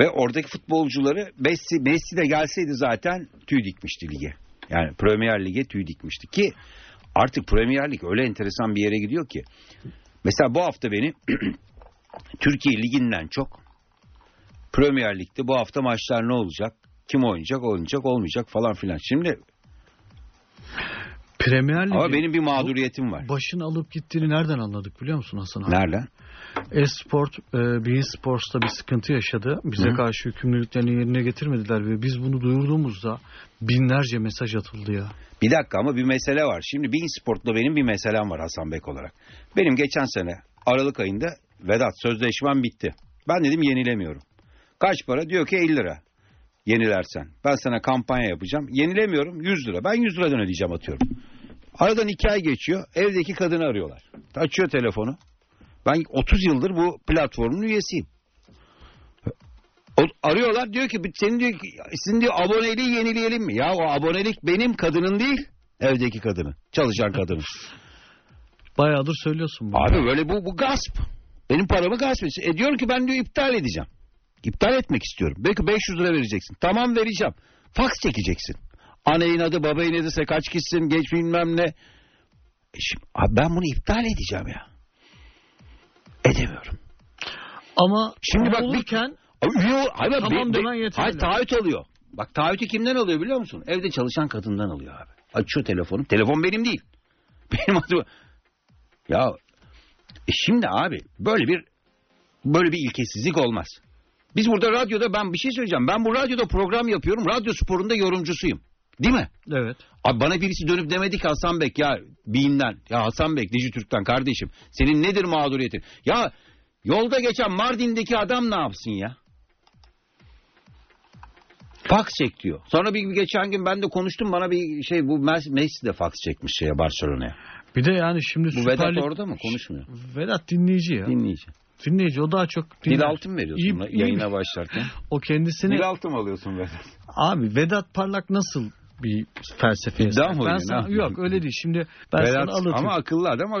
Ve oradaki futbolcuları Messi, Messi de gelseydi zaten tüy dikmişti lige. Yani Premier Lig'e tüy dikmişti ki artık Premier Lig öyle enteresan bir yere gidiyor ki. Mesela bu hafta beni Türkiye Ligi'nden çok Premier Lig'de bu hafta maçlar ne olacak? Kim oynayacak, oynayacak, olmayacak falan filan. Şimdi Premier ama benim bir mağduriyetim var. başını alıp gittiğini nereden anladık biliyor musun Hasan abi? Nereden? Esport, e, Bein Sports'ta bir sıkıntı yaşadı. Bize Hı. karşı yükümlülüklerini yerine getirmediler ve biz bunu duyurduğumuzda binlerce mesaj atıldı ya. Bir dakika ama bir mesele var. Şimdi Bein Sport'la benim bir meselem var Hasan Bek olarak. Benim geçen sene Aralık ayında Vedat sözleşmem bitti. Ben dedim yenilemiyorum. Kaç para? Diyor ki 50 lira. Yenilersen. Ben sana kampanya yapacağım. Yenilemiyorum 100 lira. Ben 100 liradan ödeyeceğim atıyorum. Aradan 2 ay geçiyor. Evdeki kadını arıyorlar. Açıyor telefonu. Ben 30 yıldır bu platformun üyesiyim. O, arıyorlar diyor ki senin diyor ki, sizin diyor aboneliği yenileyelim mi? Ya o abonelik benim kadının değil. Evdeki kadının. Çalışan kadının. Bayağıdır söylüyorsun bunu. Abi böyle bu, bu gasp. Benim paramı gasp ediyorsun. E diyorum ki ben diyor iptal edeceğim. İptal etmek istiyorum. Belki 500 lira vereceksin. Tamam vereceğim. Faks çekeceksin. Anayın adı babayın adı sen kaç kişisin geç bilmem ne. E şimdi, abi ben bunu iptal edeceğim ya. Edemiyorum. Ama Şimdi bak bir- olurken Abi, üye Hayır, Tamam be- demen yeterli. Hayır taahhüt alıyor. Bak taahhütü kimden alıyor biliyor musun? Evde çalışan kadından alıyor abi. Açıyor telefonu. Telefon benim değil. Benim adım. Ya e şimdi abi böyle bir böyle bir ilkesizlik olmaz. Biz burada radyoda ben bir şey söyleyeceğim. Ben bu radyoda program yapıyorum. Radyo sporunda yorumcusuyum. Değil mi? evet. Abi bana birisi dönüp demedi ki Hasan Bek ya Bİ'nden ya Hasan Bek Dijitürk'ten kardeşim senin nedir mağduriyetin? Ya yolda geçen Mardin'deki adam ne yapsın ya? Fax çek diyor. Sonra bir, bir geçen gün ben de konuştum bana bir şey bu Mes- Messi de fax çekmiş şeye Barcelona'ya. Bir de yani şimdi Bu Süper Vedat Lig- orada mı? Konuşmuyor. Vedat dinleyici ya. Dinleyici. Dinleyici o daha çok Dil dinler. altın veriyorsun İyi- lan iyi yayına bir- başlarken. O kendisini Dil altın mı alıyorsun Vedat? abi Vedat Parlak nasıl bir felsefeye İddia sahip? mı Ben sana, yok öyle değil. Şimdi ben Vedat sana anlatayım. ama akıllı adam.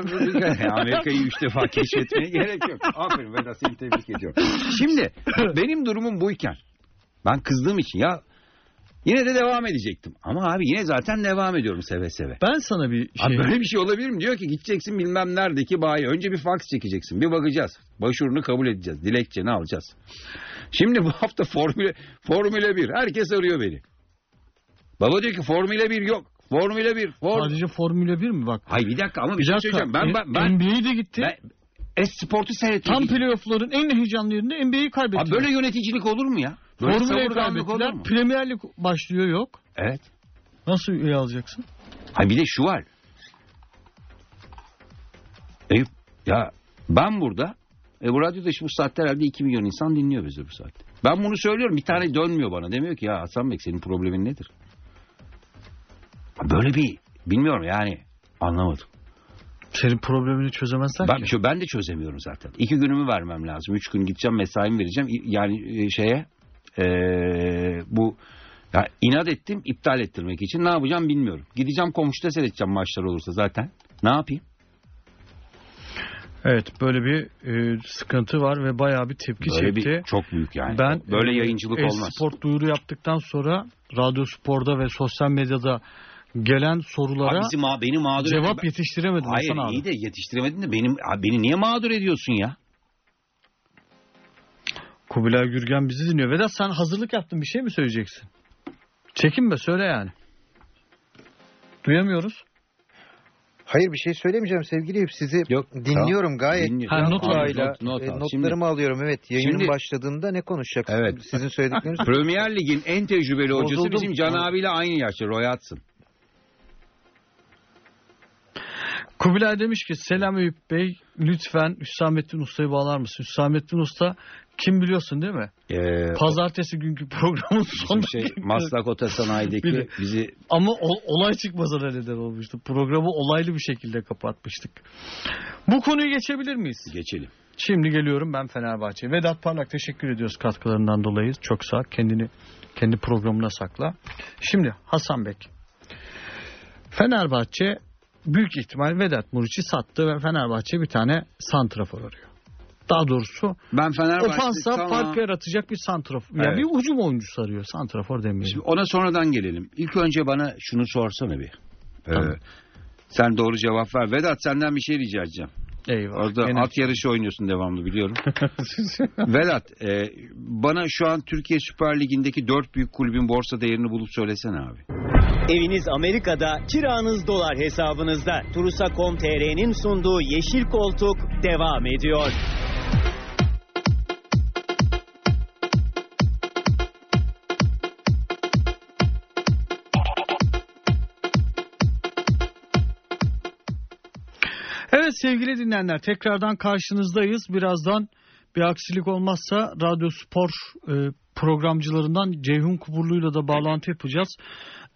Amerika'yı üç defa keşfetmeye gerek yok. Aferin Vedat seni tebrik ediyorum. Şimdi benim durumum buyken ben kızdığım için ya yine de devam edecektim. Ama abi yine zaten devam ediyorum seve seve. Ben sana bir şey... Abi böyle bir şey olabilir mi? Diyor ki gideceksin bilmem neredeki bayi. Önce bir faks çekeceksin. Bir bakacağız. Başvurunu kabul edeceğiz. Dilekçeni alacağız. Şimdi bu hafta Formüle, Formüle 1. Herkes arıyor beni. Baba diyor ki Formüle 1 yok. Formüle 1. Form... Sadece Formula 1 mi bak? Hay bir dakika ama bir, Bir şey dakika. söyleyeceğim. Ben, ben, ben, NBA'ye de gitti. ben Esport'u seyrettim. Tam playoff'ların en heyecanlı yerinde NBA'yi kaybettiler. Abi böyle yöneticilik olur mu ya? Böyle kaybettiler. mu? Premier Lig başlıyor yok. Evet. Nasıl üye alacaksın? Ha bir de şu var. Eyüp ya ben burada e bu radyoda işte bu saatte herhalde 2 milyon insan dinliyor bizi bu saatte. Ben bunu söylüyorum bir tane dönmüyor bana. Demiyor ki ya Hasan Bey senin problemin nedir? Böyle bir bilmiyorum yani anlamadım. Senin problemini çözemezler Ben, ki. şu, ben de çözemiyorum zaten. İki günümü vermem lazım. Üç gün gideceğim mesaimi vereceğim. Yani e, şeye e, bu ya inat ettim iptal ettirmek için. Ne yapacağım bilmiyorum. Gideceğim komşuda seyredeceğim maçlar olursa zaten. Ne yapayım? Evet böyle bir e, sıkıntı var ve bayağı bir tepki Böyle çekti. bir çok büyük yani. Ben böyle e, yayıncılık olmaz. Sport duyuru yaptıktan sonra Radyo Spor'da ve sosyal medyada gelen sorulara Abi ma beni mağdur cevap Ben- yetiştiremedim Hayır Hasan abi. iyi de yetiştiremedin de benim abi beni niye mağdur ediyorsun ya? Kubilay Gürgen bizi dinliyor. Vedat sen hazırlık yaptın bir şey mi söyleyeceksin? Çekinme söyle yani. Duyamıyoruz. Hayır bir şey söylemeyeceğim sevgili Eyüp. Sizi Yok, dinliyorum gayet. Dinliyor. Ha, not al, Sırayla, not- not e, notlarımı alıyorum evet. Yayının Şimdi- başladığında ne konuşacaksınız? Evet. Sizin söyledikleriniz. Premier Lig'in en tecrübeli hocası Bozuldum. bizim Can abiyle aynı yaşta Roy Hudson. Kubilay demiş ki selam Eyüp Bey lütfen Hüsamettin Usta'yı bağlar mısın? Hüsamettin Usta kim biliyorsun değil mi? Ee, Pazartesi günkü programın son bizim şey, Maslak Otosanay'daki Biri. bizi Ama o- olay çıkmasına neden olmuştu. Programı olaylı bir şekilde kapatmıştık. Bu konuyu geçebilir miyiz? geçelim. Şimdi geliyorum ben Fenerbahçe. Vedat Parlak teşekkür ediyoruz katkılarından dolayı. Çok sağ ol. Kendini kendi programına sakla. Şimdi Hasan Bek. Fenerbahçe büyük ihtimal Vedat Muriç'i sattı ve Fenerbahçe bir tane santrafor arıyor. Daha doğrusu Ben Fenerbahçe ofansa tamam. fark yaratacak bir santrafor. Yani Evet. bir hücum oyuncusu arıyor. Santrafor demeyelim. Şimdi ona sonradan gelelim. İlk önce bana şunu sorsana bir. Ee, Tamam. sen doğru cevap ver. Vedat senden bir şey rica edeceğim. Eyvah. Orada Gene- at yarışı oynuyorsun devamlı biliyorum. Vedat e, bana şu an Türkiye Süper Ligi'ndeki dört büyük kulübün borsa değerini bulup söylesene abi. Eviniz Amerika'da, kiranız dolar hesabınızda. Turusa.com.tr'nin sunduğu Yeşil Koltuk devam ediyor. Sevgili dinleyenler tekrardan karşınızdayız. Birazdan bir aksilik olmazsa Radyo Spor e, programcılarından Ceyhun Kuburlu'yla da bağlantı yapacağız.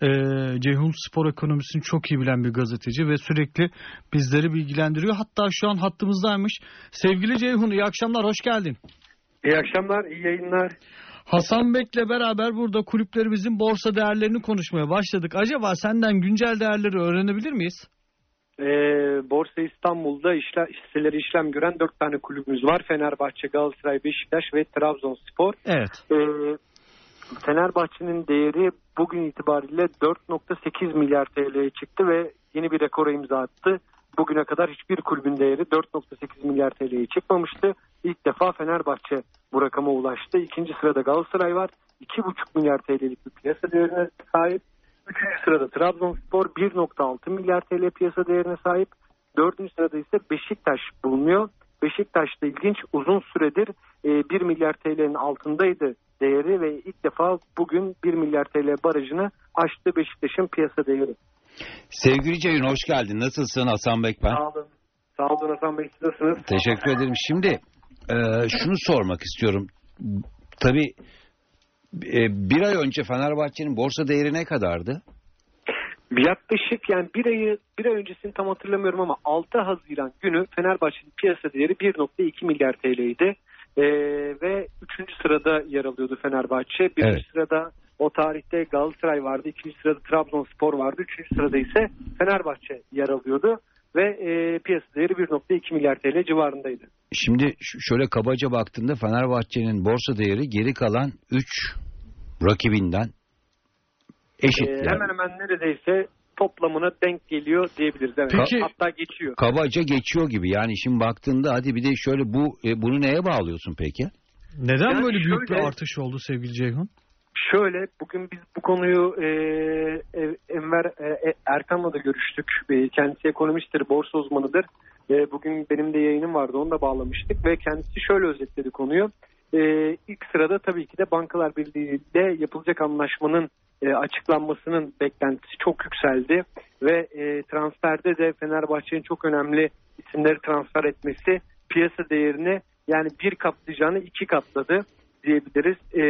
E, Ceyhun spor ekonomisini çok iyi bilen bir gazeteci ve sürekli bizleri bilgilendiriyor. Hatta şu an hattımızdaymış. Sevgili Ceyhun iyi akşamlar hoş geldin. İyi akşamlar, iyi yayınlar. Hasan Bek'le beraber burada kulüplerimizin borsa değerlerini konuşmaya başladık. Acaba senden güncel değerleri öğrenebilir miyiz? Ee, Borsa İstanbul'da işle, hisseleri işlem gören dört tane kulübümüz var. Fenerbahçe, Galatasaray, Beşiktaş ve Trabzonspor. Evet. Ee, Fenerbahçe'nin değeri bugün itibariyle 4.8 milyar TL'ye çıktı ve yeni bir rekora imza attı. Bugüne kadar hiçbir kulübün değeri 4.8 milyar TL'ye çıkmamıştı. İlk defa Fenerbahçe bu rakama ulaştı. İkinci sırada Galatasaray var. 2.5 milyar TL'lik bir piyasa değerine sahip. Üçüncü sırada Trabzonspor 1.6 milyar TL piyasa değerine sahip. Dördüncü sırada ise Beşiktaş bulunuyor. Beşiktaş da ilginç uzun süredir e, 1 milyar TL'nin altındaydı değeri ve ilk defa bugün 1 milyar TL barajını aştı Beşiktaş'ın piyasa değeri. Sevgili Ceyhun hoş geldin. Nasılsın Hasan Bek ben? Sağ olun. Sağ olun Hasan Bey nasılsınız? Teşekkür ederim. Şimdi e, şunu sormak istiyorum. Tabii e, bir ay önce Fenerbahçe'nin borsa değeri ne kadardı? Yaklaşık yani bir ayı bir ay öncesini tam hatırlamıyorum ama 6 Haziran günü Fenerbahçe'nin piyasa değeri 1.2 milyar TL'ydi. Ee, ve 3. sırada yer alıyordu Fenerbahçe. 1. Evet. sırada o tarihte Galatasaray vardı. 2. sırada Trabzonspor vardı. 3. sırada ise Fenerbahçe yer alıyordu. Ve e, piyasa değeri 1.2 milyar TL civarındaydı. Şimdi şöyle kabaca baktığında Fenerbahçe'nin borsa değeri geri kalan 3 rakibinden eşit. Yani. Hemen hemen neredeyse toplamına denk geliyor diyebiliriz. Evet. Peki- Hatta geçiyor. Kabaca geçiyor gibi. Yani şimdi baktığında hadi bir de şöyle bu e, bunu neye bağlıyorsun peki? Neden Yani böyle büyük şöyle- bir artış oldu sevgili Ceyhun? Şöyle bugün biz bu konuyu e, Enver e, e, Erkan'la da görüştük. Kendisi ekonomisttir, borsa uzmanıdır. E, bugün benim de yayınım vardı onu da bağlamıştık ve kendisi şöyle özetledi konuyu. E, ilk sırada tabii ki de Bankalar Birliği ile yapılacak anlaşmanın e, açıklanmasının beklentisi çok yükseldi ve e, transferde de Fenerbahçe'nin çok önemli isimleri transfer etmesi piyasa değerini yani bir katlayacağını iki katladı diyebiliriz E,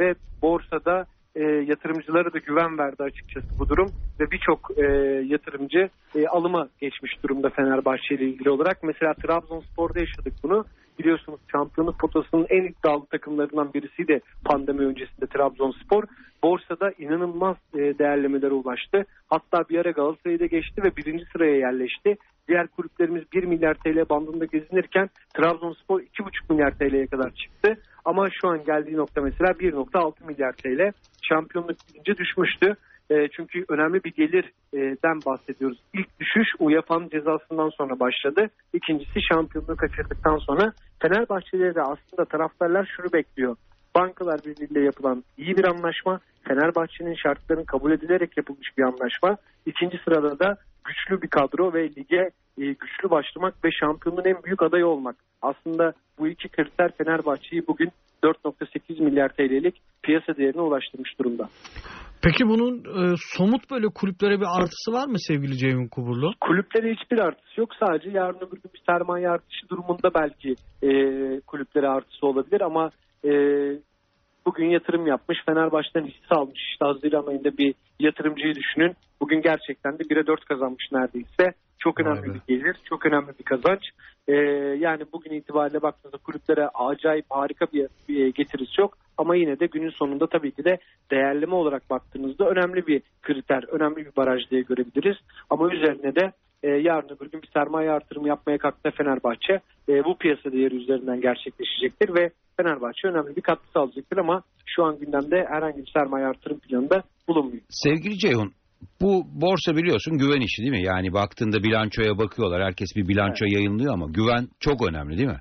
ve borsada e, yatırımcılara da güven verdi açıkçası bu durum ve birçok e, yatırımcı e, alıma geçmiş durumda Fenerbahçe ile ilgili olarak. Mesela Trabzonspor'da yaşadık bunu. Biliyorsunuz şampiyonluk potasının en iddialı takımlarından birisiydi pandemi öncesinde Trabzonspor. Borsada inanılmaz e, değerlemelere ulaştı. Hatta bir ara Galatasaray'ı da geçti ve birinci sıraya yerleşti. Diğer kulüplerimiz 1 milyar TL bandında gezinirken Trabzonspor 2,5 milyar TL'ye kadar çıktı. Ama şu an geldiği nokta mesela 1.6 milyar TL şampiyonluk birinci düşmüştü. E, çünkü önemli bir gelirden bahsediyoruz. İlk düşüş UEFA'nın cezasından sonra başladı. İkincisi şampiyonluğu kaçırdıktan sonra Fenerbahçe'de de aslında taraftarlar şunu bekliyor. Bankalar Birliği'yle yapılan iyi bir anlaşma, Fenerbahçe'nin şartlarının kabul edilerek yapılmış bir anlaşma. İkinci sırada da güçlü bir kadro ve lige e, güçlü başlamak ve şampiyonun en büyük adayı olmak. Aslında bu iki kriter Fenerbahçe'yi bugün 4.8 milyar TL'lik piyasa değerine ulaştırmış durumda. Peki bunun e, somut böyle kulüplere bir artısı var mı sevgili Ceyhun Kuburlu? Kulüplere hiçbir artısı yok. Sadece yarın öbür gün bir sermaye artışı durumunda belki e, kulüplere artısı olabilir ama e, bugün yatırım yapmış Fenerbahçe'den hisse almış. İşte Haziran ayında bir yatırımcıyı düşünün. Bugün gerçekten de 1'e 4 kazanmış neredeyse. Çok önemli be. bir gelir, çok önemli bir kazanç. Ee, yani bugün itibariyle baktığınızda kulüplere acayip harika bir, bir getirisi yok. Ama yine de günün sonunda tabii ki de değerleme olarak baktığınızda önemli bir kriter, önemli bir baraj diye görebiliriz. Ama üzerine de e, yarın öbür gün bir sermaye artırımı yapmaya kalktı Fenerbahçe. E, bu piyasa değeri üzerinden gerçekleşecektir ve Fenerbahçe önemli bir katkı sağlayacaktır ama şu an gündemde herhangi bir sermaye artırım planında bulunmuyor. Sevgili Ceyhun bu borsa biliyorsun güven işi değil mi? Yani baktığında bilançoya bakıyorlar. Herkes bir bilanço yayınlıyor ama güven çok önemli değil mi?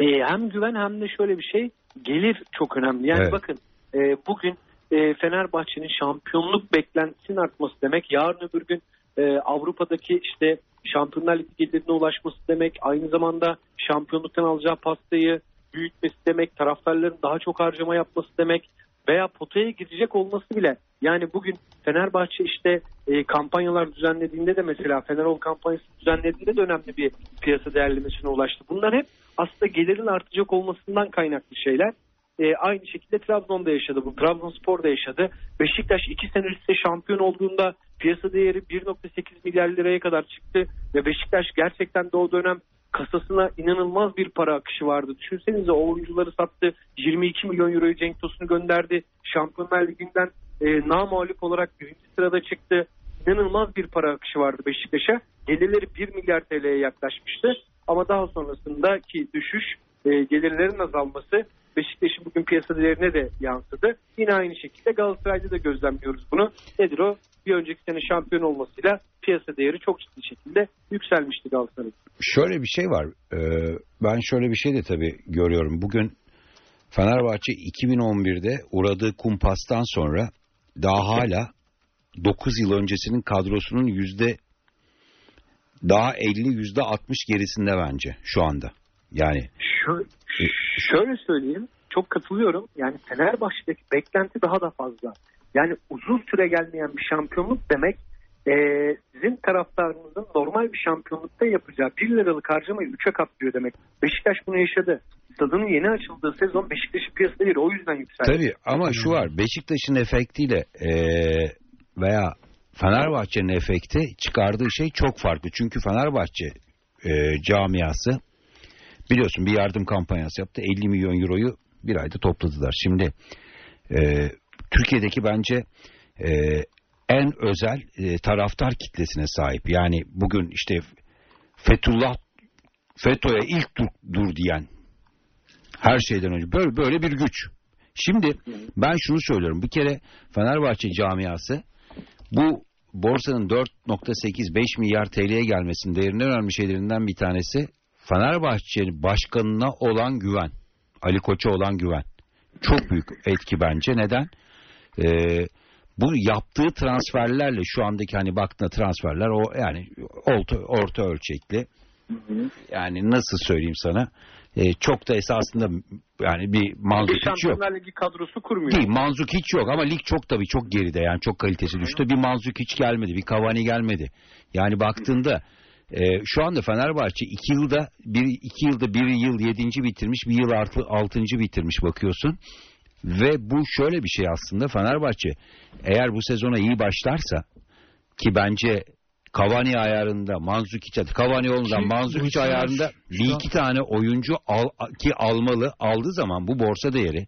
E, hem güven hem de şöyle bir şey gelir çok önemli. Yani Evet. bakın e, bugün e, Fenerbahçe'nin şampiyonluk beklentisinin artması demek yarın öbür gün e, Avrupa'daki işte Şampiyonlar Ligi gelirine ulaşması demek aynı zamanda şampiyonluktan alacağı pastayı büyütmesi demek taraftarların daha çok harcama yapması demek veya potaya girecek olması bile yani bugün Fenerbahçe işte e, kampanyalar düzenlediğinde de mesela Fenerol kampanyası düzenlediğinde de önemli bir piyasa değerlemesine ulaştı. Bunlar hep aslında gelirin artacak olmasından kaynaklı şeyler. E, aynı şekilde Trabzon'da yaşadı bu. Trabzonspor da yaşadı. Beşiktaş iki sene üstte şampiyon olduğunda piyasa değeri 1.8 milyar liraya kadar çıktı ve Beşiktaş gerçekten de o dönem kasasına inanılmaz bir para akışı vardı. Düşünsenize oyuncuları sattı. 22 milyon euroyu Cenk Tosun'u gönderdi. Şampiyonlar Ligi'nden e, namağlup olarak birinci sırada çıktı. İnanılmaz bir para akışı vardı Beşiktaş'a. Gelirleri 1 milyar TL'ye yaklaşmıştı. Ama daha sonrasındaki düşüş, e, gelirlerin azalması Beşiktaş'ın bugün piyasa değerine de yansıdı. Yine aynı şekilde Galatasaray'da da gözlemliyoruz bunu. Nedir o? Bir önceki sene şampiyon olmasıyla piyasa değeri çok ciddi şekilde yükselmişti Galatasaray'ın. Şöyle bir şey var. Ee, ben şöyle bir şey de tabii görüyorum. Bugün Fenerbahçe 2011'de uğradığı kumpastan sonra daha hala 9 yıl öncesinin kadrosunun yüzde daha 50 yüzde 60 gerisinde bence şu anda. Yani Şö- şöyle söyleyeyim. Çok katılıyorum. Yani Fenerbahçe'deki beklenti daha da fazla. Yani uzun süre gelmeyen bir şampiyonluk demek e, sizin taraftarınızın normal bir şampiyonlukta yapacağı 1 liralık harcamayı 3'e katlıyor demek. Beşiktaş bunu yaşadı. Stadın yeni açıldığı sezon Beşiktaş'ın piyasa değeri o yüzden yükseldi. tabii ama şu var Beşiktaş'ın efektiyle eee, veya Fenerbahçe'nin efekti çıkardığı şey çok farklı. Çünkü Fenerbahçe eee, camiası biliyorsun bir yardım kampanyası yaptı. 50 milyon euroyu bir ayda topladılar. Şimdi eee, Türkiye'deki bence eee, en özel eee, taraftar kitlesine sahip. Yani bugün işte Fethullah FETÖ'ye ilk dur, dur diyen her şeyden önce böyle böyle bir güç. Şimdi ben şunu söylüyorum. Bir kere Fenerbahçe camiası bu borsanın 4.8-5 milyar TL'ye gelmesinin değerinin önemli şeylerinden bir tanesi Fenerbahçe başkanına olan güven. Ali Koç'a olan güven. Çok büyük etki bence. Neden? Ee, bu yaptığı transferlerle şu andaki hani baktığında transferler o yani orta, orta ölçekli. Yani nasıl söyleyeyim sana? Ee, çok da esasında yani bir manzuk hiç yok. Ligi kadrosu kurmuyor. Değil manzuk hiç yok ama lig çok tabii çok geride yani çok kalitesi düştü. Bir manzuk hiç gelmedi bir Cavani gelmedi. Yani baktığında e, şu anda Fenerbahçe iki yılda bir iki yılda bir yıl yedinci bitirmiş bir yıl artı altıncı bitirmiş bakıyorsun. Ve bu şöyle bir şey aslında Fenerbahçe eğer bu sezona iyi başlarsa ki bence Cavani ayarında Mandzukic Cavani olmadan Ki Mandzukic bu ayarında bir iki tane oyuncu al, ki almalı aldığı zaman bu borsa değeri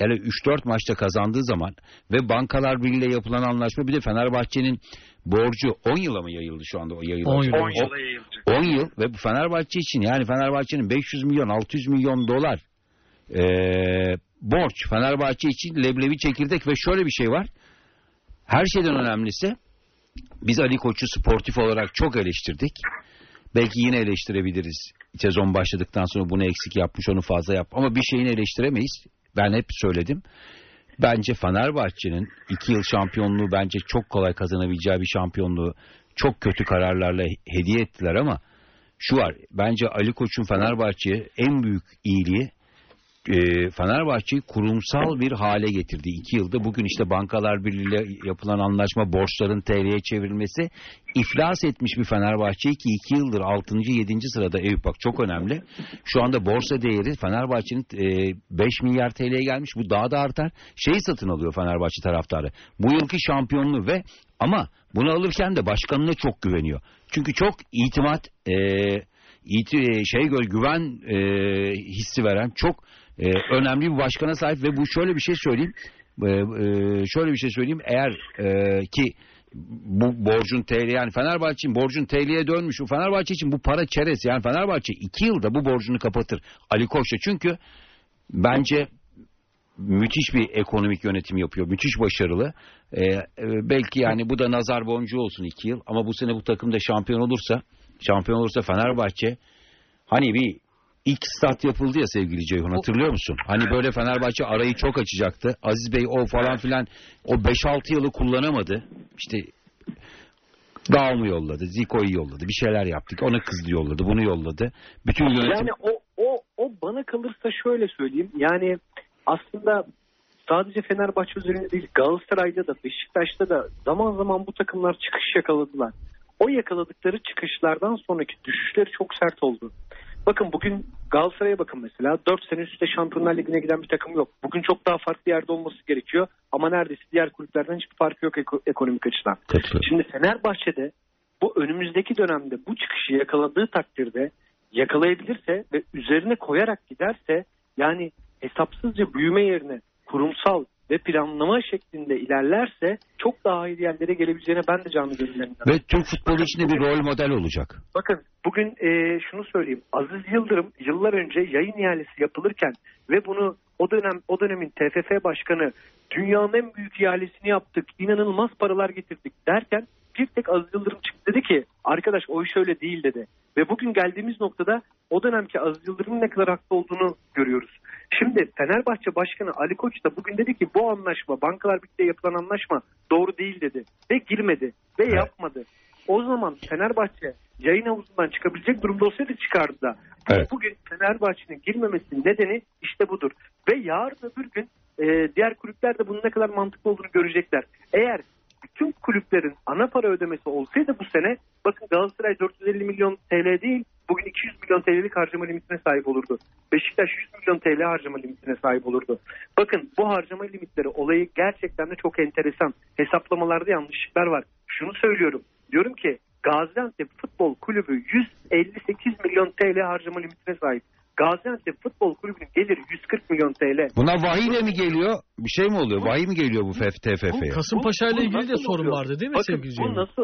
yani 3-4 maçta kazandığı zaman ve bankalar birliğiyle yapılan anlaşma bir de Fenerbahçe'nin borcu 10 yıla mı yayıldı şu anda o yayıldı? 10 yıl. 10 On yıla yayılacak. 10 yıl ve bu Fenerbahçe için yani Fenerbahçe'nin 500 milyon 600 milyon dolar eee, borç Fenerbahçe için leblebi çekirdek ve şöyle bir şey var. her şeyden önemlisi biz Ali Koç'u sportif olarak çok eleştirdik. Belki yine eleştirebiliriz. Sezon başladıktan sonra bunu eksik yapmış, onu fazla yap. Ama bir şeyini eleştiremeyiz. Ben hep söyledim. Bence Fenerbahçe'nin iki yıl şampiyonluğu bence çok kolay kazanabileceği bir şampiyonluğu çok kötü kararlarla hediye ettiler ama şu var. Bence Ali Koç'un Fenerbahçe'ye en büyük iyiliği e, Fenerbahçe'yi kurumsal bir hale getirdi. iki yılda bugün işte Bankalar Birliği'yle yapılan anlaşma borçların TL'ye çevrilmesi iflas etmiş bir Fenerbahçe'yi ki iki yıldır 6. 7. sırada Eyüp bak çok önemli. Şu anda borsa değeri Fenerbahçe'nin e, 5 milyar TL'ye gelmiş. Bu daha da artar. Şeyi satın alıyor Fenerbahçe taraftarı. Bu yılki şampiyonluğu ve ama bunu alırken de başkanına çok güveniyor. Çünkü çok itimat e, iti, şey güven e, hissi veren çok e, önemli bir başkana sahip ve bu şöyle bir şey söyleyeyim. E, e, şöyle bir şey söyleyeyim. Eğer e, ki bu borcun TL yani Fenerbahçe için borcun TL'ye dönmüş. Bu Fenerbahçe için bu para çerez. Yani Fenerbahçe iki yılda bu borcunu kapatır. Ali Koç'la çünkü bence müthiş bir ekonomik yönetim yapıyor. Müthiş başarılı. Ee, e, belki yani bu da nazar boncuğu olsun iki yıl. Ama bu sene bu takım da şampiyon olursa şampiyon olursa Fenerbahçe hani bir ilk stat yapıldı ya sevgili Ceyhun hatırlıyor musun? Hani böyle Fenerbahçe arayı çok açacaktı. Aziz Bey o falan filan o 5-6 yılı kullanamadı. İşte Dağımı yolladı, Ziko'yu yolladı, bir şeyler yaptık. Ona kızdı yolladı, bunu yolladı. Bütün yönetim... Yani o, o, o bana kalırsa şöyle söyleyeyim. Yani aslında sadece Fenerbahçe üzerinde değil Galatasaray'da da Beşiktaş'ta da zaman zaman bu takımlar çıkış yakaladılar. O yakaladıkları çıkışlardan sonraki düşüşleri çok sert oldu. Bakın bugün Galatasaray'a bakın mesela 4 sene üstte Şampiyonlar Ligi'ne giden bir takım yok. Bugün çok daha farklı yerde olması gerekiyor ama neredeyse diğer kulüplerden hiçbir farkı yok eko- ekonomik açıdan. Katılıyorum. Şimdi Fenerbahçe'de bu önümüzdeki dönemde bu çıkışı yakaladığı takdirde yakalayabilirse ve üzerine koyarak giderse yani hesapsızca büyüme yerine kurumsal ve planlama şeklinde ilerlerse çok daha iyi yerlere gelebileceğine ben de canlı gönüllerimden. Ve Türk futbolu için bir rol model olacak. Bakın bugün e, şunu söyleyeyim. Aziz Yıldırım yıllar önce yayın ihalesi yapılırken ve bunu o dönem o dönemin TFF başkanı dünyanın en büyük ihalesini yaptık, inanılmaz paralar getirdik derken bir tek Aziz Yıldırım çıktı dedi ki arkadaş o iş öyle değil dedi. Ve bugün geldiğimiz noktada o dönemki Aziz Yıldırım'ın ne kadar haklı olduğunu görüyoruz. Şimdi Fenerbahçe Başkanı Ali Koç da bugün dedi ki bu anlaşma Bankalar Birliği'yle yapılan anlaşma doğru değil dedi. Ve girmedi ve yapmadı. O zaman Fenerbahçe yayın havuzundan çıkabilecek durumda olsaydı çıkardı da. Evet. Bugün Fenerbahçe'nin girmemesinin nedeni işte budur. Ve yarın öbür gün e, diğer kulüpler de bunun ne kadar mantıklı olduğunu görecekler. Eğer bütün kulüplerin ana para ödemesi olsaydı bu sene bakın Galatasaray 450 milyon TL değil bugün 200 milyon TL'lik harcama limitine sahip olurdu. Beşiktaş 100 milyon TL harcama limitine sahip olurdu. Bakın bu harcama limitleri olayı gerçekten de çok enteresan. Hesaplamalarda yanlışlıklar var. Şunu söylüyorum. Diyorum ki Gaziantep Futbol Kulübü 158 milyon TL harcama limitine sahip. Gaziantep Futbol Kulübü'nün geliri 140 milyon TL. Buna vahiyle mi geliyor? Bir şey mi oluyor? Vahiy mi geliyor bu TFF'ye? Kasımpaşa ile ilgili de sorun oluyor? vardı değil mi Bakın, sevgili bu Ceyhun? nasıl?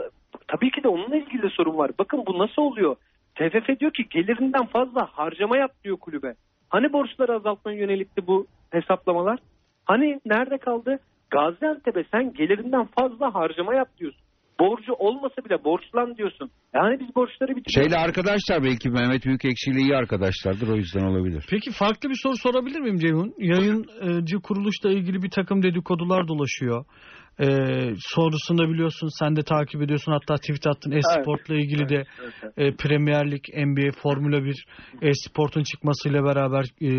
Tabii ki de onunla ilgili de sorun var. Bakın bu nasıl oluyor? TFF diyor ki gelirinden fazla harcama yap diyor kulübe. Hani borçları azaltmaya yönelikti bu hesaplamalar? Hani nerede kaldı? Gaziantep'e sen gelirinden fazla harcama yap diyorsun. Borcu olmasa bile borçlan diyorsun. Yani biz borçları bitiriyoruz. Şeyle arkadaşlar belki Mehmet Büyükekşi iyi arkadaşlardır o yüzden olabilir. Peki farklı bir soru sorabilir miyim Ceyhun? Yayıncı kuruluşla ilgili bir takım dedikodular dolaşıyor. Ee, sonrasında biliyorsun sen de takip ediyorsun hatta tweet attın e-sportla ilgili de Evet, evet. e, Premier Lig, NBA, Formula 1 e-sportun çıkmasıyla beraber e,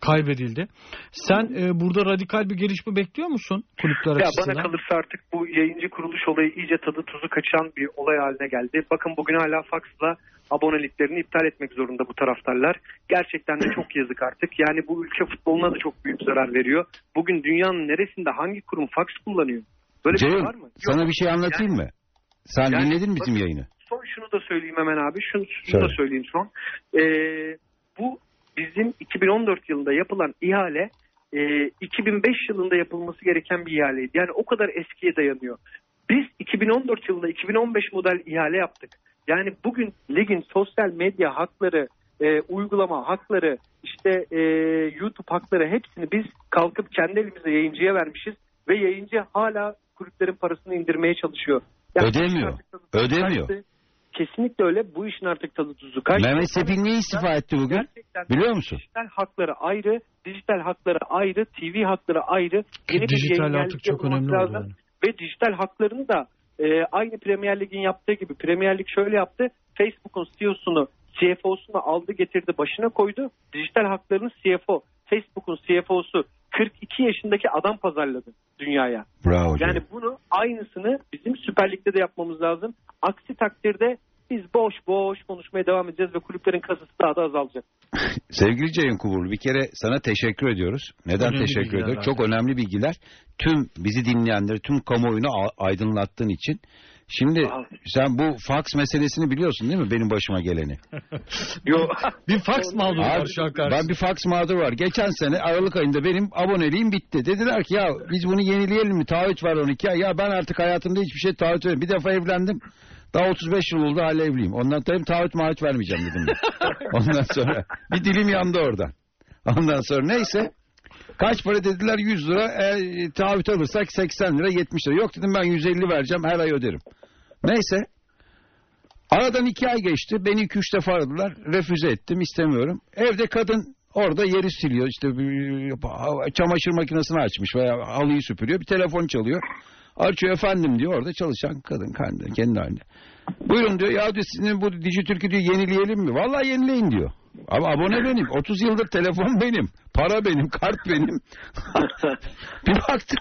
kaybedildi. Sen e, burada radikal bir gelişme bekliyor musun kulüpler Ya açısından? bana kalırsa artık bu yayıncı kuruluş olayı iyice tadı tuzu kaçan bir olay haline geldi. Bakın bugün hala Fox'la aboneliklerini iptal etmek zorunda bu taraftarlar. Gerçekten de çok yazık artık. Yani bu ülke futboluna da çok büyük zarar veriyor. Bugün dünyanın neresinde hangi kurum Fox kullanıyor? Böyle bir şey Ceyhun var mı? Yok. sana bir şey anlatayım mı? Sen Yani- dinledin mi bizim bakın- yayını? Son şunu da söyleyeyim hemen abi. Şunu, şunu Söyle. da söyleyeyim son. Ee, bu bizim 2014 yılında yapılan ihale e, 2005 yılında yapılması gereken bir ihaleydi. Yani o kadar eskiye dayanıyor. Biz 2014 yılında 2015 model ihale yaptık. Yani bugün ligin sosyal medya hakları, e, uygulama hakları, işte e, YouTube hakları hepsini biz kalkıp kendi elimizde yayıncıya vermişiz ve yayıncı hala kulüplerin parasını indirmeye çalışıyor. Yani Ödemiyor. Ödemiyor. kaçtı. Kesinlikle öyle. Bu işin artık tadı tuzu kaçtı. Mehmet Sepil niye istifa etti bugün? Gerçekten Biliyor musun? dijital hakları ayrı, dijital hakları ayrı, TV hakları ayrı. Yeni Dijital artık çok önemli oldu yani. Ve dijital haklarını da e, aynı Premier Lig'in yaptığı gibi Premier Lig şöyle yaptı. Facebook'un CEO'sunu, CFO'sunu aldı getirdi başına koydu. Dijital haklarını CFO, Facebook'un CFO'su 42 yaşındaki adam pazarladı dünyaya. Bravo. Yani bunu aynısını bizim Süper Lig'de de yapmamız lazım. Aksi takdirde biz boş boş konuşmaya devam edeceğiz ve kulüplerin kasası daha da azalacak. Sevgili Ceyhun Kuburlu bir kere sana teşekkür ediyoruz. Neden Önemli teşekkür ediyoruz? Çok önemli bilgiler. Tüm bizi dinleyenleri, tüm kamuoyunu aydınlattığın için. Şimdi sen bu fax meselesini biliyorsun değil mi benim başıma geleni? Yo. Bir fax mağduru var şu an ben karşısında. bir fax mağduru var. Geçen sene Aralık ayında benim aboneliğim bitti. Dediler ki ya biz bunu yenileyelim mi? Taahhüt var 12 ay. Ya ben artık hayatımda hiçbir şey taahhüt vermiyorum. Bir defa evlendim. Daha 35 yıl oldu hala evliyim. Ondan sonra taahhüt maahhüt vermeyeceğim dedim ben. Ondan sonra bir dilim yandı oradan. Ondan sonra neyse. Kaç para dediler 100 lira. E, taahhüt alırsak 80 lira 70 lira. Yok dedim ben 150 vereceğim her ay öderim. Neyse. Aradan iki ay geçti. Beni iki üç defa aradılar. Refüze ettim istemiyorum. Evde kadın orada yeri siliyor. İşte çamaşır makinesini açmış veya halıyı süpürüyor. Bir telefon çalıyor. Açıyor efendim diyor orada çalışan kadın kendi, kendi halinde. Buyurun diyor ya diyor sizin bu Dijitürk'ü diyor yenileyelim mi? Vallahi yenileyin diyor. Ama abone benim. 30 yıldır telefon benim. Para benim. Kart benim. bir baktım.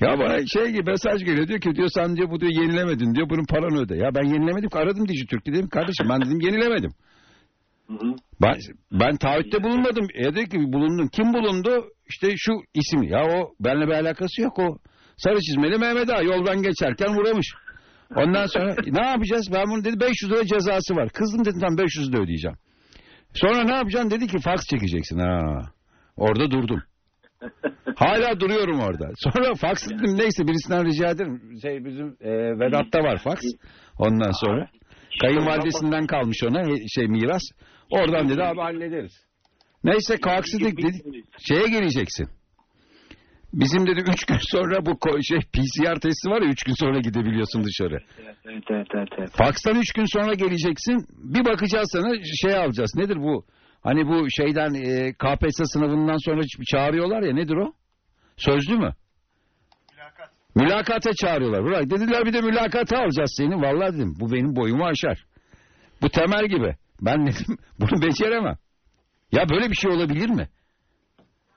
Ya bana şey gibi mesaj geliyor diyor ki diyor sen diyor bu diyor yenilemedin diyor bunun paranı öde. Ya ben yenilemedim ki aradım Dijitürk'ü dedim kardeşim ben dedim yenilemedim. Ben, ben taahhütte bulunmadım. E dedi ki bulundun. Kim bulundu? İşte şu isim. Ya o benimle bir alakası yok o. Sarı çizmeli Mehmet Ağa yoldan geçerken vuramış. Ondan sonra ne yapacağız? Ben bunu dedi 500 lira cezası var. Kızdım dedim tam 500 lira ödeyeceğim. Sonra ne yapacaksın? Dedi ki faks çekeceksin. Ha. Orada durdum. Hala duruyorum orada. Sonra faks dedim neyse birisinden rica ederim. Şey bizim e, Vedat'ta var faks. Ondan sonra. Kayınvalidesinden kalmış ona e, şey miras. Oradan dedi abi hallederiz. Neyse kalksıdık dedi. Şeye geleceksin. Bizim dedi üç gün sonra bu şey PCR testi var ya üç gün sonra gidebiliyorsun dışarı. Evet, evet, evet, evet. Fakstan üç gün sonra geleceksin. Bir bakacağız sana şey alacağız. Nedir bu? Hani bu şeyden e, KPSS sınavından sonra çağırıyorlar ya nedir o? Sözlü mü? Mülakata çağırıyorlar. Bırak dediler bir de mülakata alacağız seni. Vallahi dedim bu benim boyumu aşar. Bu temel gibi. Ben dedim bunu beceremem. Ya böyle bir şey olabilir mi?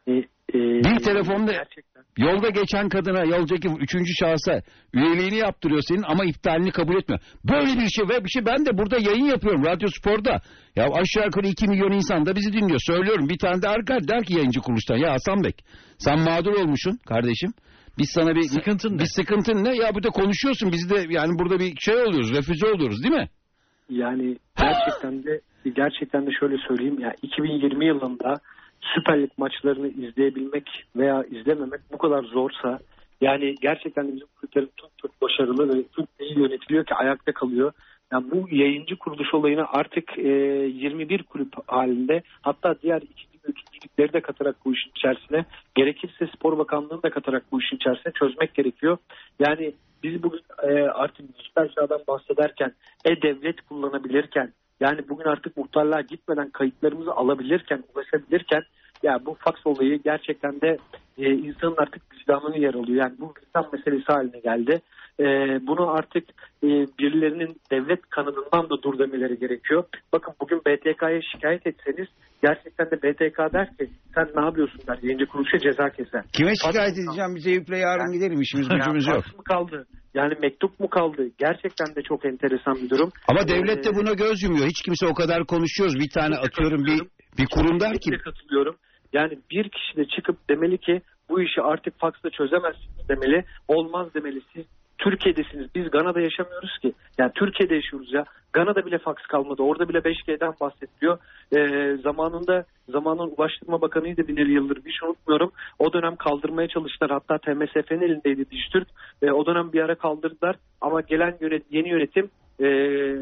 E, e, Bir telefonda gerçekten. yolda geçen kadına yoldaki üçüncü şahsa üyeliğini yaptırıyor senin ama iptalini kabul etmiyor. Böyle bir şey ve bir şey ben de burada yayın yapıyorum Radyo Spor'da. Ya aşağı yukarı 2 milyon insan da bizi dinliyor. Söylüyorum bir tane de arka der ki yayıncı kuruluştan ya Hasan Bek sen mağdur olmuşsun kardeşim. Biz sana bir Sıkıntın ne? bir sıkıntın ne? Ya bu da konuşuyorsun. Biz de yani burada bir şey oluyoruz. Refüze oluyoruz değil mi? Yani gerçekten de gerçekten de şöyle söyleyeyim ya 2020 yılında Süper Lig maçlarını izleyebilmek veya izlememek bu kadar zorsa yani gerçekten bizim kulüplerin çok çok başarılı ve çok iyi yönetiliyor ki ayakta kalıyor. Yani bu yayıncı kuruluş olayını artık e, 21 kulüp halinde hatta diğer ikinci ve üçüncü ligleri de katarak bu işin içerisine gerekirse Spor Bakanlığı'nı da katarak bu işin içerisine çözmek gerekiyor. Yani biz bugün e, artık dijital çağdan bahsederken e-devlet kullanabilirken yani bugün artık muhtarlığa gitmeden kayıtlarımızı alabilirken, ulaşabilirken ya bu faks olayı gerçekten de e, insanın artık vicdanını yer alıyor. Yani bu vicdan meselesi haline geldi. E, bunu artık e, birilerinin devlet kanadından da dur demeleri gerekiyor. Bakın bugün BTK'ya şikayet etseniz gerçekten de BTK der ki sen ne yapıyorsun der. Yayıncı kuruluşa ceza keser. Kime şikayet edeceğim? Bize yükle yarın gidelim. İşimiz gücümüz yok. mı kaldı? Yani mektup mu kaldı? Gerçekten de çok enteresan bir durum. Ama devlet de Ee, buna göz yumuyor. Hiç kimse o kadar konuşuyoruz. Bir tane atıyorum bir bir kurum der ki katılıyorum. Yani bir kişi de çıkıp demeli ki bu işi artık faksla çözemezsiniz demeli. Olmaz demeli. Siz Türkiye'desiniz. Biz Gana'da yaşamıyoruz ki. Yani Türkiye'de yaşıyoruz ya. Gana'da bile faks kalmadı. Orada bile 5G'den bahsediliyor. Ee, zamanında zamanın Ulaştırma Bakanı'ydı Binali Yıldırım. Hiç unutmuyorum. O dönem kaldırmaya çalıştılar. Hatta TMSF'nin elindeydi Dijitürk. Ee, o dönem bir ara kaldırdılar. Ama gelen yönet, yeni yönetim e,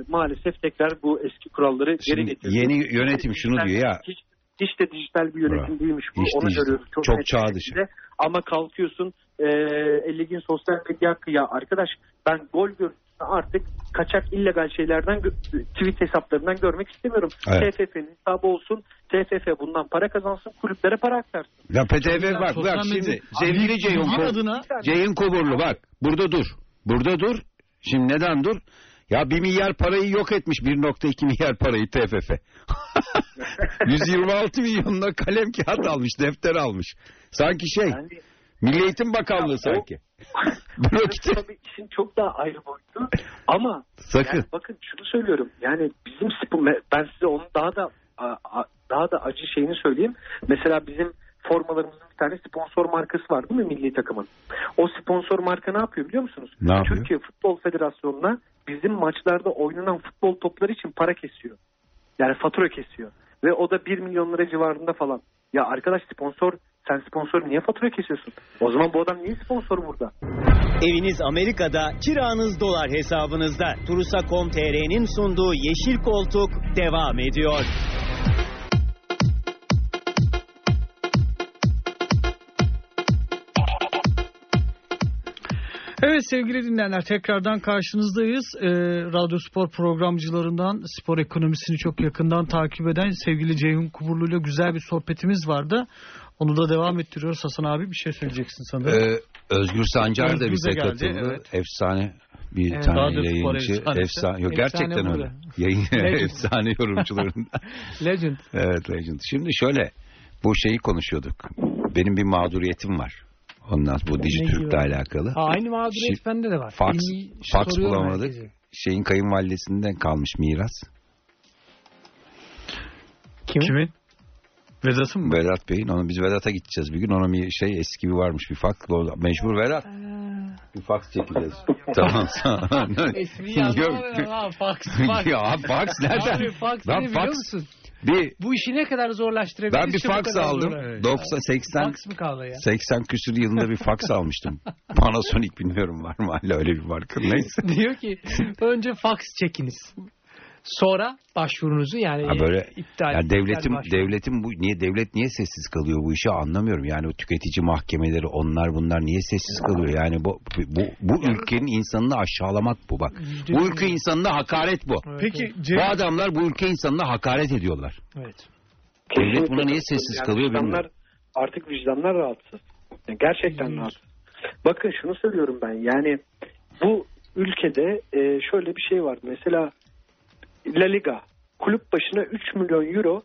maalesef tekrar bu eski kuralları geri Şimdi getirdi. yeni yönetim şunu diyor ya. Hiç Hiç de dijital bir yönetim değilmiş bu. Hiç Onu dijital. görüyoruz. Çok, Çok çağ dışı. Ama kalkıyorsun e, 50 gün sosyal medya hakkı ya arkadaş ben gol görüntüsünü artık kaçak illegal şeylerden tweet hesaplarından görmek istemiyorum. Evet. TFF'nin hesabı olsun. TFF bundan para kazansın. Kulüplere para aktarsın. Ya PTF bak bak şimdi sevgili Ceyhun Ceyhun Koburlu bak burada dur. Burada dur. Şimdi neden dur? Ya 1 milyar parayı yok etmiş 1.2 milyar parayı TFF. 126 milyonla kalem kağıt almış, defter almış. Sanki şey, Yani Milli Eğitim Bakanlığı Ya sanki. Bürokrasi. tabii işin çok daha ayrı boyutu. Ama Sakın. Yani bakın şunu söylüyorum. Yani bizim spor ben size onun daha da daha da acı şeyini söyleyeyim. Mesela bizim formalarımızın bir tane sponsor markası var değil mi milli takımın? O sponsor marka ne yapıyor biliyor musunuz? Ne yapıyor? Türkiye Futbol Federasyonu'na bizim maçlarda oynanan futbol topları için para kesiyor. Yani fatura kesiyor. Ve o da 1 milyon lira civarında falan. Ya arkadaş sponsor sen sponsor niye fatura kesiyorsun? O zaman bu adam niye sponsor burada? Eviniz Amerika'da, kiranız dolar hesabınızda. Turusa.com.tr'nin sunduğu Yeşil Koltuk devam ediyor. Evet sevgili dinleyenler tekrardan karşınızdayız. Ee, Radyo Spor programcılarından spor ekonomisini çok yakından takip eden sevgili Ceyhun Kuburlu ile güzel bir sohbetimiz vardı. Onu da devam ettiriyoruz. Hasan abi bir şey söyleyeceksin sanırım. Ee, Özgür Sancar da Özgür bize geldi, katıldı. evet. Efsane bir Evet. tane Radyo yayıncı. Efsane. Yok, Efsane gerçekten burada. öyle. Yayın efsane yorumcularından. Legend. evet Legend. Şimdi şöyle bu şeyi konuşuyorduk. Benim bir mağduriyetim var. Ondan bu Dijitürk'le alakalı. Ha, aynı mağduriyet Şi- bende de var. Fax, İyi, fax bulamadık. herkese. Şeyin kayınvalidesinden kalmış miras. Kimin? Kimin? Vedat'ın mı? Vedat Bey'in. Onu biz Vedat'a gideceğiz bir gün. Ona bir şey eski bir varmış bir fax. Mecbur Vedat. Bir fax çekeceğiz. tamam. Esmi ha fax fax. ya fax nereden? Abi fax ne biliyor musun? Bir Bu işi ne kadar zorlaştırabiliriz? ben bir fax aldım. zorla- 90 80 Fax mı kaldı ya? 80 küsür yılında bir fax almıştım. Panasonic bilmiyorum var mı hala öyle bir marka. Neyse. Diyor ki önce fax çekiniz. Sonra başvurunuzu yani Ha böyle iptal. yani devletin iptal devletin bu niye devlet niye sessiz kalıyor bu işi anlamıyorum. Yani o tüketici mahkemeleri onlar bunlar niye sessiz kalıyor? Yani bu bu bu ülkenin insanını aşağılamak bu bak. Bu ülke insanına hakaret bu. Peki. Bu adamlar bu ülke insanına hakaret ediyorlar. Evet. Devlet buna niye sessiz yani kalıyor vicdanlar, bilmiyorum. Artık vicdanlar rahatsız. Yani gerçekten rahatsız. Bakın şunu söylüyorum ben yani bu ülkede e, şöyle bir şey var. Mesela La Liga kulüp başına 3 milyon euro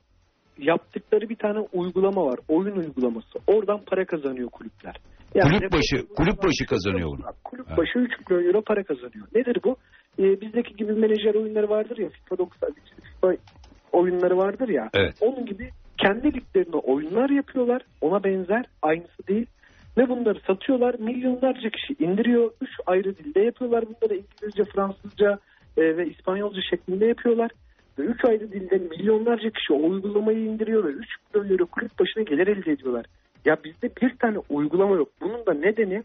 yaptıkları bir tane uygulama var. Oyun uygulaması. Oradan para kazanıyor kulüpler. Kulüp başı- kulüp başı kazanıyor bunu. Kulüp Evet. başı 3 milyon euro para kazanıyor. Nedir bu? Ee, bizdeki gibi menajer oyunları vardır ya FIFA 90 FIFA oyunları vardır ya. Evet. Onun gibi kendi liglerine oyunlar yapıyorlar. Ona benzer. Aynısı değil. Ve bunları satıyorlar. Milyonlarca kişi indiriyor. Üç ayrı dilde yapıyorlar. Bunları İngilizce, Fransızca e, ve İspanyolca şeklinde yapıyorlar. Ve üç ayrı dilde milyonlarca kişi o uygulamayı indiriyor ve 3 milyon euro kulüp başına gelir elde ediyorlar. Ya bizde bir tane uygulama yok. Bunun da nedeni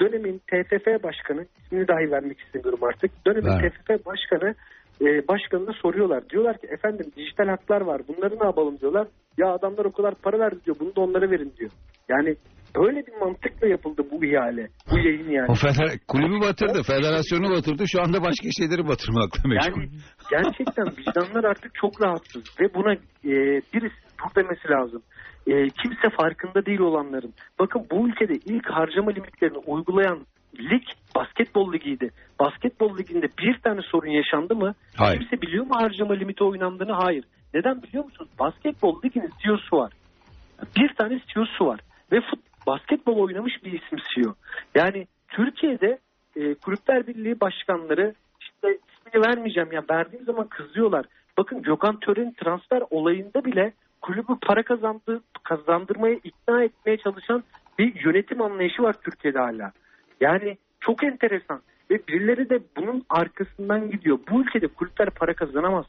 dönemin TFF başkanı, ismini dahi vermek istemiyorum artık. Dönemin Ver. TFF başkanı e, başkanına soruyorlar. Diyorlar ki efendim dijital haklar var. Bunları ne yapalım diyorlar. Ya adamlar o kadar para verdi diyor. Bunu da onlara verin diyor. Yani böyle bir mantıkla yapıldı bu ihale. Bu yayın yani. O feder kulübü batırdı, federasyonu batırdı. Şu anda başka şeyleri batırmakla meşgul. Yani gerçekten vicdanlar artık çok rahatsız ve buna e, birisi dur demesi lazım. E, kimse farkında değil olanların. Bakın bu ülkede ilk harcama limitlerini uygulayan lig basketbol ligiydi. Basketbol liginde bir tane sorun yaşandı mı? Hayır. Kimse biliyor mu harcama limiti oynandığını? Hayır. Neden biliyor musunuz? Basketbol liginin CEO'su var. Bir tane CEO'su var. Ve fut, basketbol oynamış bir isim CEO. Yani Türkiye'de e, Kulüpler Birliği başkanları işte ismini vermeyeceğim ya verdiğim zaman kızıyorlar. Bakın Gökhan Tören transfer olayında bile kulübü para kazandı, kazandırmaya ikna etmeye çalışan bir yönetim anlayışı var Türkiye'de hala. Yani çok enteresan ve birileri de bunun arkasından gidiyor. Bu ülkede kulüpler para kazanamaz.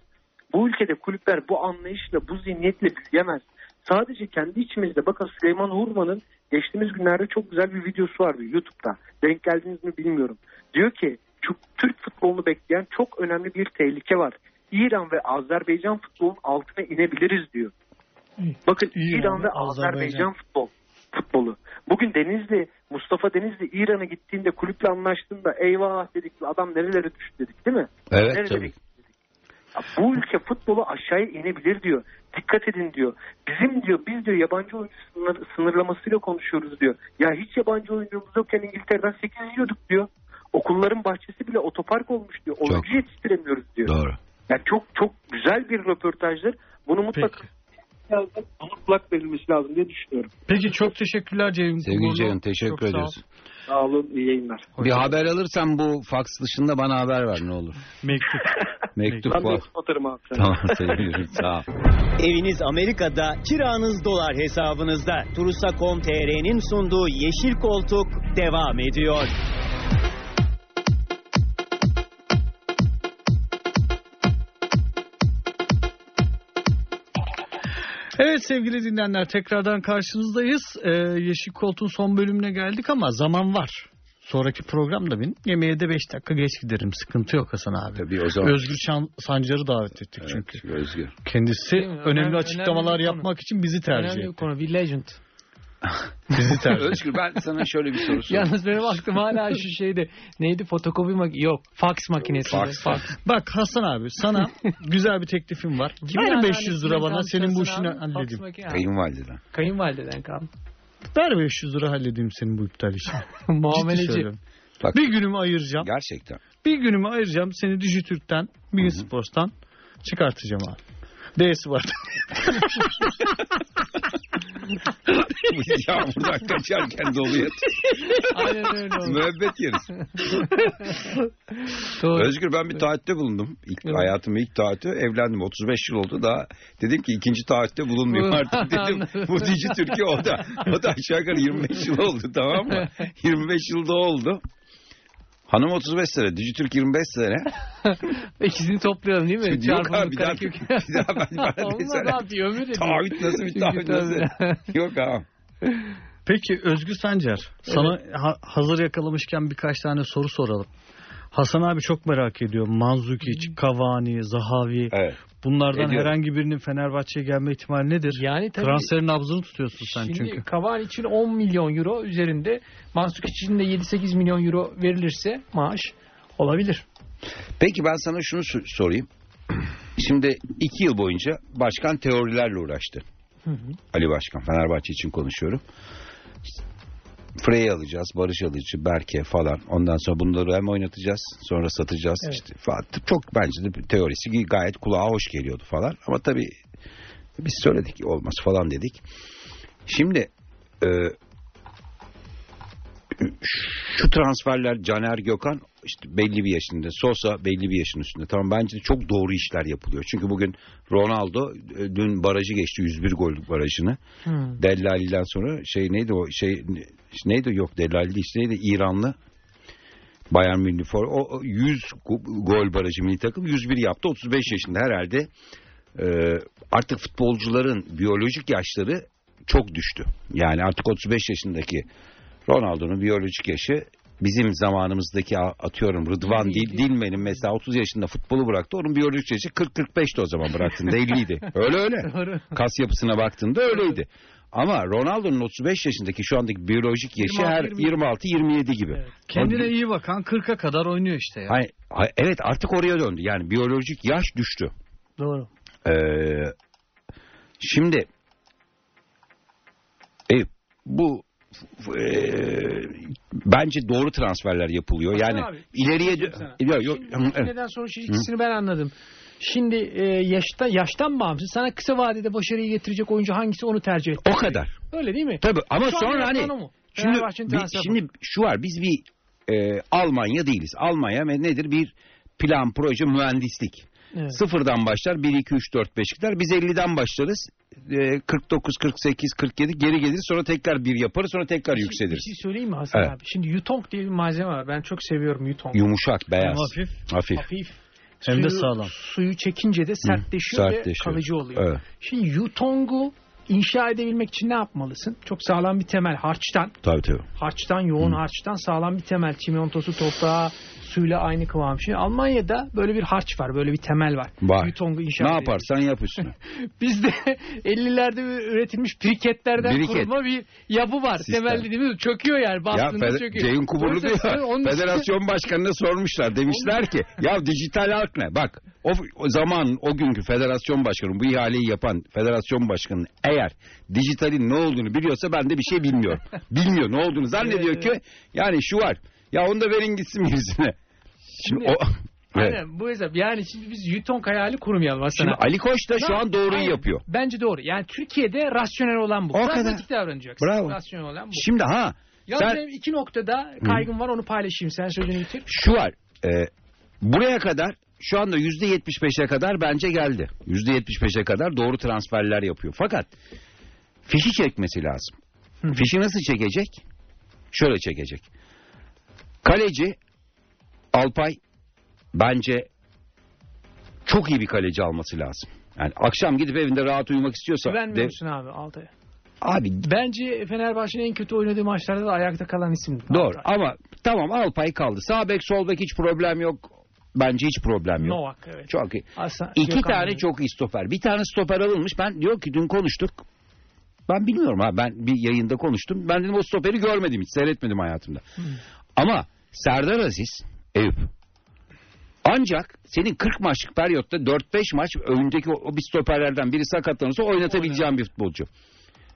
Bu ülkede kulüpler bu anlayışla, bu zihniyetle büyüyemez. Sadece kendi içimizde bakın Süleyman Hurman'ın geçtiğimiz günlerde çok güzel bir videosu vardı YouTube'da. Denk geldiniz mi bilmiyorum. Diyor ki Türk futbolunu bekleyen çok önemli bir tehlike var. İran ve Azerbaycan futbolun altına inebiliriz diyor. Bakın İran İran ve ve Azerbaycan. Azerbaycan futbol futbolu. Bugün Denizli, Mustafa Denizli İran'a gittiğinde kulüple anlaştığında eyvah dedik adam nerelere düştü dedik değil mi? Evet Nerelere tabii. Bu ülke futbolu aşağıya inebilir diyor. Dikkat edin diyor. Bizim diyor biz diyor yabancı oyuncu sınır, sınırlamasıyla konuşuyoruz diyor. Ya hiç yabancı oyuncumuz yokken İngiltere'den 8 yiyorduk diyor. Okulların bahçesi bile otopark olmuş diyor. Oyuncu Çok. yetiştiremiyoruz diyor. Doğru. Yani çok çok güzel bir röportajdır. Bunu mutlaka Peki. lazım, ona kulak verilmesi lazım diye düşünüyorum. Peki çok teşekkürler Ceyhun. Sevgili. Ceyhun Çok teşekkür sağ ol. ediyoruz. Sağ olun, iyi yayınlar. Bir haber alırsan bu faks dışında bana haber ver ne olur. Mektup. Mektup Ben var. atarım abi. sana. Tamam sevgilim sağ ol. Eviniz Amerika'da, kiranız dolar hesabınızda. Turusa.com.tr'nin sunduğu Yeşil Koltuk devam ediyor. Evet sevgili dinleyenler tekrardan karşınızdayız. Ee, Yeşil Koltuğun son bölümüne geldik ama zaman var. Sonraki programda benim yemeğe de 5 dakika geç giderim. Sıkıntı yok Hasan abi. Tabii o zaman. Özgür Şan, Sancar'ı davet ettik çünkü. Evet, Özgür. Kendisi önemli, Önemli- açıklamalar önemli bir konu. yapmak için bizi tercih Önemli bir etti. konu. Bir legend. Bizi tercih. Özgür ben sana şöyle bir soru sorayım. Yalnız benim aklım hala şu şeyde. Neydi? Fotokopi mak yok. Fax makinesi. Fax. Fax. Bak Hasan abi sana güzel bir teklifim var. Ver 500 lira bana senin bu işini halledeyim. Kayınvalideden. Kayınvalideden kaldı. Ver 500 lira halledeyim senin bu iptal işini. Muameleci. söylüyorum. Bak Bir günümü ayıracağım. gerçekten. Bir günümü ayıracağım. Seni Dijitürk'ten, Sports'tan çıkartacağım abi. D'si var. Biz yağmurdan kaçarken doluya Aynen öyle oldu. müebbet yeriz. Doğru. Özgür ben bir taahhütte bulundum. İlk, Evet. Hayatımın ilk taahhütü. Evlendim. 35 yıl oldu. Daha dedim ki ikinci taahhütte bulunmayayım artık dedim. Bu Dici Türkiye o da. O da aşağı yukarı 25 yıl oldu tamam mı? 25 yılda oldu. Hanım 35 sene. Dijitürk 25 sene. İkisini toplayalım değil mi? Yok abi bir daha, bir daha ben bana Olmaz abi ömür ediyor. Taahhüt nasıl bir taahhüt nasıl? Yok abi. Peki Özgür Sancar, sana ha- hazır yakalamışken birkaç tane soru soralım. Hasan abi çok merak ediyor. Manzukic, Cavani, Zahavi. Evet. Bunlardan Ediyorum. herhangi birinin Fenerbahçe'ye gelme ihtimali nedir? Yani tabii. Transferin nabzını tutuyorsun sen Şimdi çünkü. Cavani için 10 milyon euro üzerinde Mansuk için de 7-8 milyon euro verilirse maaş olabilir. Peki ben sana şunu so- sorayım. Şimdi iki yıl boyunca başkan teorilerle uğraştı. Ali Başkan Fenerbahçe için konuşuyorum. Frey'i alacağız, Barış Alıcı, Berke falan. Ondan sonra bunları hem oynatacağız, sonra satacağız. Evet. İşte falan. Çok bence de teorisi gayet kulağa hoş geliyordu falan. Ama tabii biz söyledik olmaz falan dedik. Şimdi e, şu transferler Caner Gökhan işte belli bir yaşında. Sosa belli bir yaşın üstünde. Tamam bence de çok doğru işler yapılıyor. Çünkü bugün Ronaldo e, dün barajı geçti 101 gollük barajını. Hmm. Dellali'den sonra şey neydi o şey neydi yok Dellali işte neydi İranlı Bayern Münih for o o 100 go- gol barajı milli takım 101 yaptı 35 yaşında herhalde e, artık futbolcuların biyolojik yaşları çok düştü. Yani artık 35 yaşındaki Ronaldo'nun biyolojik yaşı bizim zamanımızdaki atıyorum Rıdvan Değil, Dil, değil. Dilmen'in mesela 30 yaşında futbolu bıraktı. Onun biyolojik yaşı 40-45'ti o zaman bıraktığında 50'ydi. Öyle öyle. Doğru. Kas yapısına baktığında öyleydi. Ama Ronaldo'nun 35 yaşındaki şu andaki biyolojik yaşı 26, her 26-27 gibi. Evet. Kendine iyi bakan 40'a kadar oynuyor işte ya. Hayır, hayır, evet artık oraya döndü. Yani biyolojik yaş düştü. Doğru. Ee, şimdi e, bu e, bence doğru transferler yapılıyor. Hasan yani abi, ileriye şey yok yok neden sonra şu ikisini ben anladım. Şimdi e, yaşta yaştan bağımsız sana kısa vadede başarıyı getirecek oyuncu hangisi onu tercih et. o kadar. Öyle değil mi? Tabii ama Şu sonra hani şimdi, bir- şimdi şu var biz bir e, Almanya değiliz. Almanya nedir bir plan proje mühendislik. Evet. Sıfırdan başlar 1 2 3 4 5 gider. Biz 50'den başlarız. E, 49 48 47 geri gelir sonra tekrar bir yaparız sonra tekrar Bir şey- yükseliriz. Bir şey söyleyeyim mi Hasan Evet. abi? Şimdi Yutong diye bir malzeme var. Ben çok seviyorum Yutong. Yumuşak, beyaz. Hem hafif Hafif. Hafif. hem de Suyu- sağlam. Suyu çekince de sertleşiyor, ve sertleşiyor. kalıcı oluyor. Evet. Şimdi Yutong'u inşa edebilmek için ne yapmalısın? Çok sağlam bir temel harçtan. Tabii tabii. Harçtan, yoğun harçtan sağlam bir temel. Çimentosu, toprağı, suyla aynı kıvam. Şimdi Almanya'da böyle bir harç var. Böyle bir temel var. Var. Yutong'u inşa Ne yaparsan yap üstüne. Bizde 50'lerde üretilmiş briketlerden Briket. kurulma bir yapı var. Sistem. Temel dediğimiz çöküyor yani. ya Bastığında Fede- çöküyor. Ceyhun Kuburlu diyor. Federasyon başkanına sormuşlar. Demişler ki ya dijital halk ne? Bak o, o zaman o günkü federasyon başkanı bu ihaleyi yapan federasyon başkanı eğer dijitalin ne olduğunu biliyorsa ben de bir şey bilmiyorum. Bilmiyor ne olduğunu zannediyor ki yani şu var. Ya onu da verin gitsin birisine. Şimdi, Şimdi- o Evet. Aynen bu hesap. Yani şimdi biz Yutong hayali kurmayalım Şimdi aslında. Ali Koç da şu an doğruyu Aynen. yapıyor. Bence doğru. Yani Türkiye'de rasyonel olan bu. O. Pragmatik davranacaksın. Bravo. Rasyonel olan bu. Şimdi ha Ya sen benim iki noktada kaygım var onu paylaşayım. Sen sözünü bitir. şu var. e, buraya kadar şu anda yüzde 75'e kadar bence geldi. Yüzde 75'e kadar doğru transferler yapıyor. Fakat fişi çekmesi lazım. Hı. Fişi nasıl çekecek? Şöyle çekecek. Kaleci Alpay bence çok iyi bir kaleci alması lazım. Yani akşam gidip evinde rahat uyumak istiyorsa Güvenmiyor musun abi Altay'a? abi Bence Fenerbahçe'nin en kötü oynadığı maçlarda da ayakta kalan isim. doğru Altay. ama tamam Alpay kaldı. Sağ bek sol bek hiç problem yok. Bence hiç problem yok. Novak evet. Çok iyi. Aslan, İki Gökhan tane Bey. çok iyi stoper. Bir tane stoper alınmış. Ben diyor ki dün konuştuk. Ben bilmiyorum ha. Ben bir yayında konuştum. Ben dedim o stoperi görmedim hiç. Seyretmedim hayatımda. Ama Serdar Aziz, Eyüp. Ancak senin 40 maçlık periyotta 4-5 maç önündeki o, o bir stoperlerden biri sakatlanırsa oynatabileceğin bir futbolcu.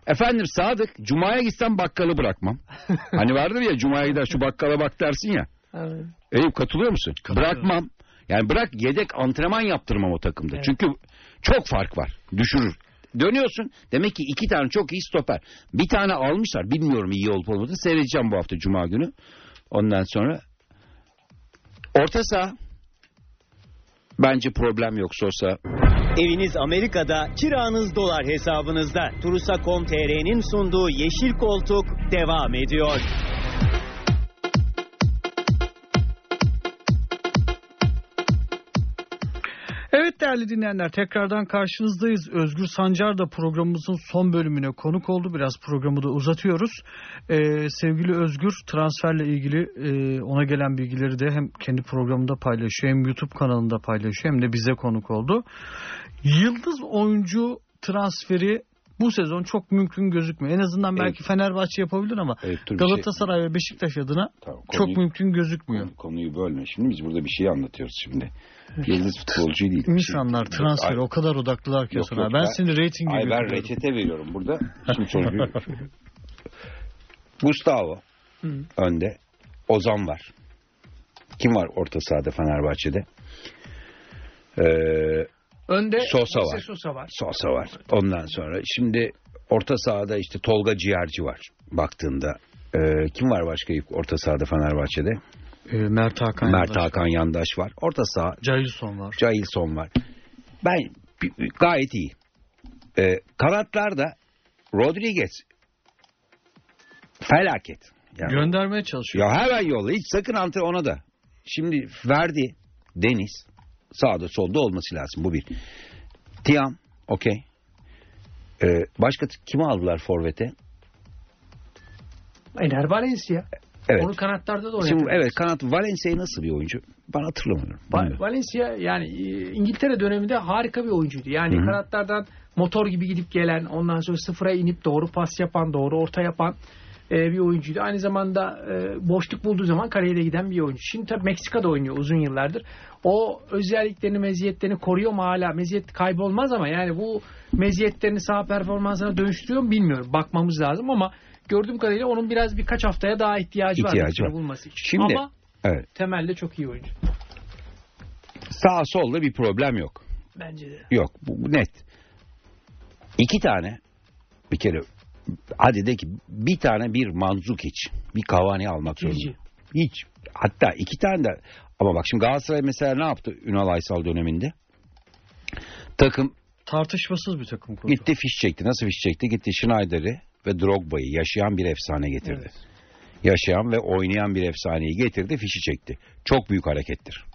Efendim Sadık, Cuma'ya gitsem bakkalı bırakmam. hani vardır ya Cuma'ya gider şu bakkala bak dersin ya. Evet. Eyüp katılıyor musun? Bırakmam. Yani bırak yedek antrenman yaptırmam o takımda. Evet. Çünkü çok fark var. Düşürür. Dönüyorsun. Demek ki iki tane çok iyi stoper. Bir tane almışlar. Bilmiyorum iyi olup olmadığını. Seyredeceğim bu hafta Cuma günü. Ondan sonra orta saha bence problem yok Sosa. Eviniz Amerika'da, kiranız dolar hesabınızda. Turusa.com.tr'nin sunduğu Yeşil Koltuk devam ediyor. Evet değerli dinleyenler tekrardan karşınızdayız. Özgür Sancar da programımızın son bölümüne konuk oldu. Biraz programı da uzatıyoruz. Ee, sevgili Özgür transferle ilgili e, ona gelen bilgileri de hem kendi programında paylaşıyor hem YouTube kanalında paylaşıyor hem de bize konuk oldu. Yıldız oyuncu transferi bu sezon çok mümkün gözükmüyor. En azından belki Fenerbahçe yapabilir ama Evet, şey- Galatasaray ve Beşiktaş adına Tamam, çok konuyu- mümkün gözükmüyor. Konu- Konuyu bölme. Şimdi biz burada bir şey anlatıyoruz şimdi. Yıldız futbolcu değil. İnsanlar transfere Ay- o kadar odaklılar ki Yok, sana. yok, ben ben- seni reyting gibi Ay ben reçete veriyorum burada. Şimdi soruyu. Gustavo Hı. önde. Ozan var. Kim var orta sahada Fenerbahçe'de? Ee, Önde Sosa var. Sosa var. Sosa var. Ondan sonra şimdi orta sahada işte Tolga Ciğerci var baktığında. Ee, kim var başka orta sahada Fenerbahçe'de? Ee, Mert Hakan Mert Yandaş. Hakan Yandaş var. Orta saha Jailson var. Cailson var. Ben gayet iyi. Ee, kanatlarda Rodriguez felaket. Yani, Göndermeye çalışıyor. ya hemen yolla. Hiç sakın antren ona da. Şimdi verdi Deniz sağda solda olması lazım. Bu bir. Tiam okey. Ee, başka kimi aldılar forvete? Ener Valencia. Evet. Onu kanatlarda da oynatıyor. evet kanat Valencia nasıl bir oyuncu? Ben hatırlamıyorum. Va-. Valencia yani e, İngiltere döneminde harika bir oyuncuydu. Yani Hı hı. kanatlardan motor gibi gidip gelen, ondan sonra sıfıra inip doğru pas yapan, doğru orta yapan e, bir oyuncuydu. Aynı zamanda e, boşluk bulduğu zaman kariyere giden bir oyuncu. Şimdi tabii Meksika'da oynuyor uzun yıllardır. O özelliklerini, meziyetlerini koruyor mu hala? Meziyet kaybolmaz ama yani bu meziyetlerini sağ performansına dönüştürüyor mu bilmiyorum. Bakmamız lazım ama gördüğüm kadarıyla onun biraz birkaç haftaya daha ihtiyacı, var. İhtiyacı bir var. bulması için. Şimdi- ama Evet. temelde çok iyi oyuncu. Sağ solda bir problem yok. Bence de. Yok bu net. İki tane bir kere hadi de ki bir tane bir Mandzukic bir Cavani almak zorunda. Hiç. Hatta iki tane de ama bak şimdi Galatasaray mesela ne yaptı Ünal Aysal döneminde? Takım Tartışmasız bir takım kurdu. gitti fiş çekti. Nasıl fiş çekti? Gitti Schneider'i ve Drogba'yı yaşayan bir efsane getirdi. Evet. Yaşayan ve oynayan bir efsaneyi getirdi, fişi çekti. Çok büyük harekettir.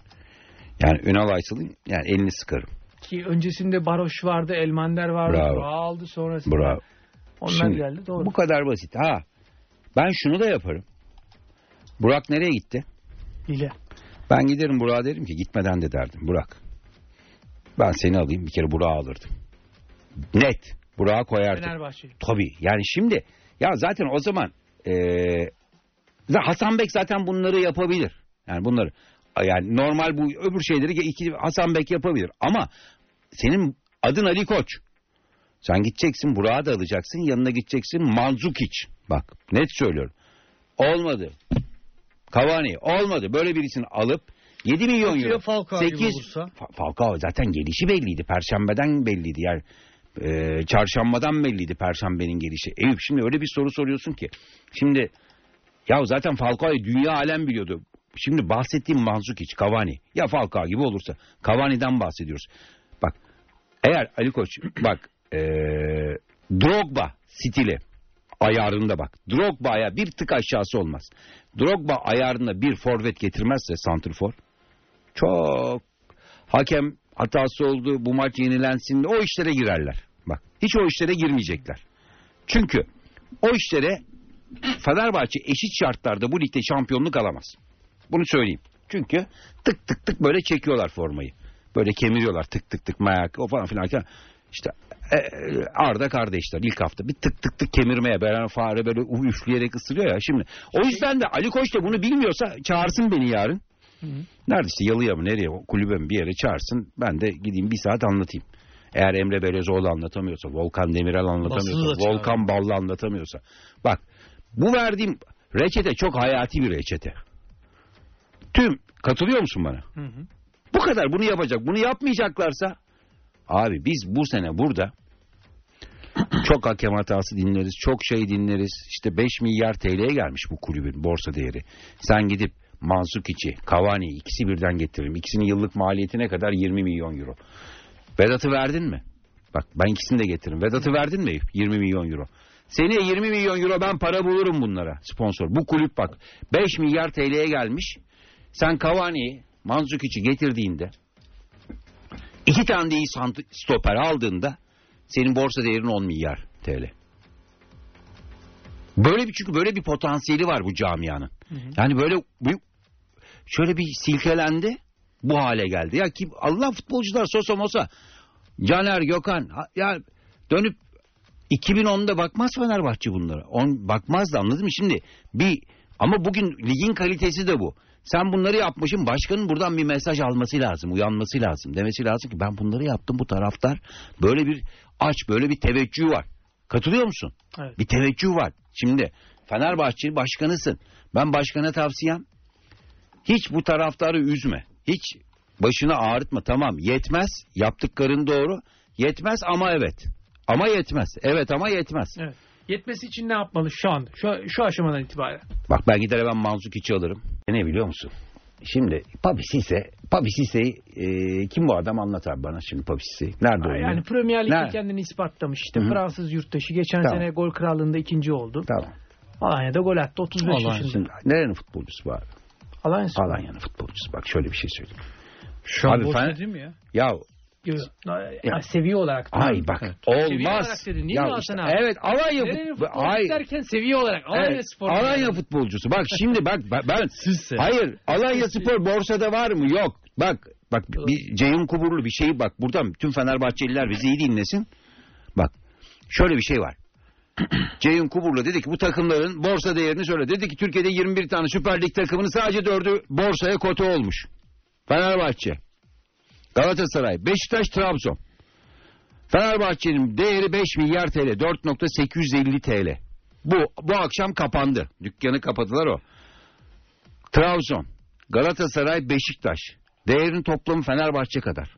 Yani Ünal Aysal'ın yani elini sıkarım. Ki öncesinde Baroş vardı, Elmander vardı. Bravo. Aldı sonrasında. Bravo. Onlar Şimdi, geldi doğru. Bu kadar basit. Ha. Ben şunu da yaparım. Burak nereye gitti? Lille. Ben giderim Burak'a derim ki gitmeden de derdim. Burak ben seni alayım bir kere Burak'ı alırdım. Net. Burak'a koyardım. Fenerbahçe. Tabii yani şimdi ya zaten o zaman eee, Hasan Bek zaten bunları yapabilir. Yani bunları yani normal bu öbür şeyleri iki Hasan Bek yapabilir. Ama senin adın Ali Koç. Sen gideceksin Burak'ı da alacaksın yanına gideceksin Manzukic. Bak net söylüyorum. Olmadı. Cavani olmadı. Böyle birisini alıp 7 milyon euro. Falcao gibi 8 olursa? Fa- Falcao zaten gelişi belliydi. Perşembeden belliydi. Yani e, çarşambadan belliydi Perşembenin gelişi. Eyüp şimdi öyle bir soru soruyorsun ki. Şimdi ya zaten Falcao'yu dünya alem biliyordu. Şimdi bahsettiğim Manzukic, Cavani. Ya Falcao gibi olursa. Cavani'den bahsediyoruz. Bak eğer Ali Koç bak e, Drogba stili ayarında bak. Drogba'ya bir tık aşağısı olmaz. Drogba ayarında bir forvet getirmezse santrfor çok hakem hatası oldu bu maç yenilensin o işlere girerler. Bak hiç o işlere girmeyecekler. Çünkü o işlere Fenerbahçe eşit şartlarda bu ligde şampiyonluk alamaz. Bunu söyleyeyim. Çünkü tık tık tık böyle çekiyorlar formayı. Böyle kemiriyorlar tık tık tık mayak o falan filan. İşte Arda kardeşler ilk hafta bir tık tık tık kemirmeye beren fare böyle üfleyerek ısırıyor ya şimdi. O yüzden de Ali Koç da bunu bilmiyorsa çağırsın beni yarın. Nerede işte yalıya mı nereye kulübe mi bir yere çağırsın ben de gideyim bir saat anlatayım. Eğer Emre Belezoğlu anlatamıyorsa, Volkan Demirel anlatamıyorsa. Volkan Ballı anlatamıyorsa. Bak bu verdiğim reçete çok hayati bir reçete. Tüm katılıyor musun bana? Hı hı. Bu kadar bunu yapacak. Bunu yapmayacaklarsa abi biz bu sene burada çok hakem hatası dinleriz. Çok şey dinleriz. İşte 5 milyar TL'ye gelmiş bu kulübün borsa değeri. Sen gidip Mansukic'i, Cavani ikisi birden getiririm. İkisinin yıllık maliyeti ne kadar? 20 milyon euro. Vedat'ı verdin mi? Bak ben ikisini de getiririm. Vedat'ı verdin mi? 20 milyon euro. Seneye 20 milyon euro ben para bulurum bunlara sponsor. Bu kulüp bak 5 milyar TL'ye gelmiş. Sen Cavani'yi, Manzukic'i getirdiğinde iki tane de iyi stoper aldığında senin borsa değerin 10 milyar TL. Böyle bir çünkü böyle bir potansiyeli var bu camianın. Yani böyle bu, şöyle bir silkelendi bu hale geldi. Ya kim Allah futbolcular Sosa Mosa Caner Gökhan ha- ya dönüp 2010'da bakmaz Fenerbahçe bunlara. On, bakmaz da anladın mı? Şimdi bir ama bugün ligin kalitesi de bu. Sen bunları yapmışsın başkanın buradan bir mesaj alması lazım, uyanması lazım. Demesi lazım ki ben bunları yaptım bu taraftar. Böyle bir aç, böyle bir teveccüh var. Katılıyor musun? Evet. Bir teveccüh var. Şimdi Fenerbahçe başkanısın. Ben başkana tavsiyem hiç bu taraftarı üzme. Hiç başını ağrıtma. Tamam yetmez. Yaptıkların doğru. Yetmez ama evet. Ama yetmez. Evet ama yetmez. Evet. Yetmesi için ne yapmalı şu anda? Şu, şu aşamadan itibaren. Bak ben gider hemen Manzukiç'i alırım. Ne biliyor musun? Şimdi Papi Sisse'yi e, kim bu adam anlat abi bana şimdi Papi Sisse'yi. Nerede oynuyor? Yani Premier Lig'de kendini ispatlamış. İşte Hı hı. Fransız yurttaşı. Geçen Tamam. sene gol krallığında ikinci oldu. Tamam. Alanya'da gol attı. 35 Alanya. yaşında. Şimdi nerenin futbolcusu bu abi? Alanya. Alanya'nın futbolcusu. Bak şöyle bir şey söyleyeyim. Şu an Abi boş Fener- değil mi ya? Ya Yok, ya, seviye olarak. ay bak Seviye olmaz. olarak dedin değil ya mi Hasan işte, abi? Evet Alanya futbolcusu Ay, derken seviye olarak. Alanya evet, Spor. Alanya futbolcusu. Bak şimdi bak ben- Sizse. Hayır Alanya Spor borsada var mı? Yok. Bak bak bir Ceyhun Kuburlu bir şeyi bak buradan tüm Fenerbahçeliler bizi iyi dinlesin. Bak şöyle bir şey var. Ceyhun Kuburlu dedi ki bu takımların borsa değerini söyle. Dedi ki Türkiye'de 21 tane Süper Lig takımının sadece 4'ü borsaya kote olmuş. Fenerbahçe, Galatasaray, Beşiktaş, Trabzon. Fenerbahçe'nin değeri 5 milyar TL, 4.850 TL. Bu bu akşam kapandı. Dükkanı kapadılar o. Trabzon, Galatasaray, Beşiktaş. Değerin toplamı Fenerbahçe kadar.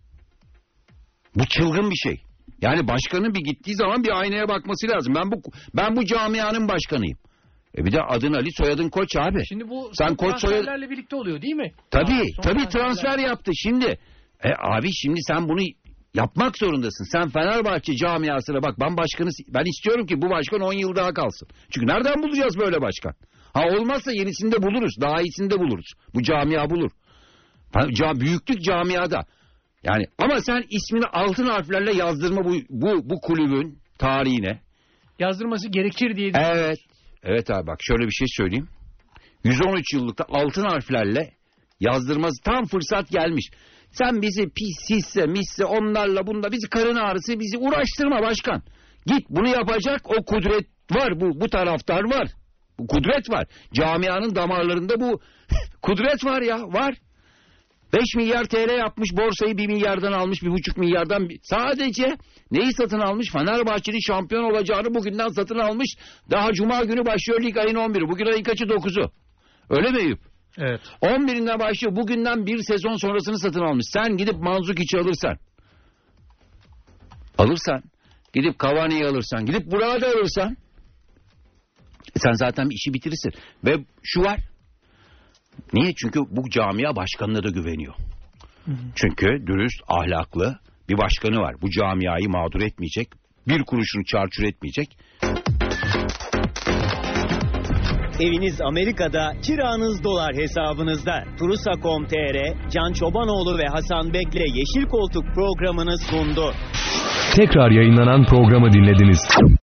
Bu çılgın bir şey. Yani başkanın bir gittiği zaman bir aynaya bakması lazım. Ben bu ben bu camianın başkanıyım. E bir de adın Ali, soyadın Koç abi. Şimdi bu Sen koç transferlerle birlikte oluyor değil mi? Tabii, Abi, son tabii transfer yaptı. Şimdi e abi şimdi sen bunu yapmak zorundasın. Sen Fenerbahçe camiasına bak ben başkanı ben istiyorum ki bu başkan 10 yıl daha kalsın. Çünkü nereden bulacağız böyle başkan? Ha olmazsa yenisini de buluruz. Daha iyisini de buluruz. Bu camia bulur. Büyüklük camiada. Yani ama sen ismini altın harflerle yazdırma bu bu bu kulübün tarihine. Yazdırması gerekir diye. Evet. Evet abi bak şöyle bir şey söyleyeyim. 113 yıllıkta altın harflerle Yazdırması tam fırsat gelmiş. Sen bizi pis hisse misse onlarla bunda bizi karın ağrısı bizi uğraştırma başkan. Git bunu yapacak o kudret var bu bu taraftar var. Bu kudret var. Camianın damarlarında bu kudret var ya var. 5 milyar TL yapmış borsayı 1 milyardan almış 1,5 milyardan sadece neyi satın almış Fenerbahçe'nin şampiyon olacağını bugünden satın almış daha cuma günü başlıyor lig ayın 11'i bugün ayın kaçı 9'u öyle mi Eyüp? Evet. 11'inde başlıyor bugünden bir sezon sonrasını satın almış sen gidip Manzukic'i alırsan alırsan gidip Cavani'yi alırsan gidip Burak'ı alırsan e sen zaten işi bitirirsin ve şu var Niye? Çünkü bu camia başkanına da güveniyor. Çünkü dürüst, ahlaklı bir başkanı var. Bu camiayı mağdur etmeyecek. Bir kuruşunu çarçur etmeyecek. Eviniz Amerika'da, kiranız dolar hesabınızda. Turusa.com.tr, Can Çobanoğlu ve Hasan Bek'le Yeşil Koltuk programını sundu. Tekrar yayınlanan programı dinlediniz.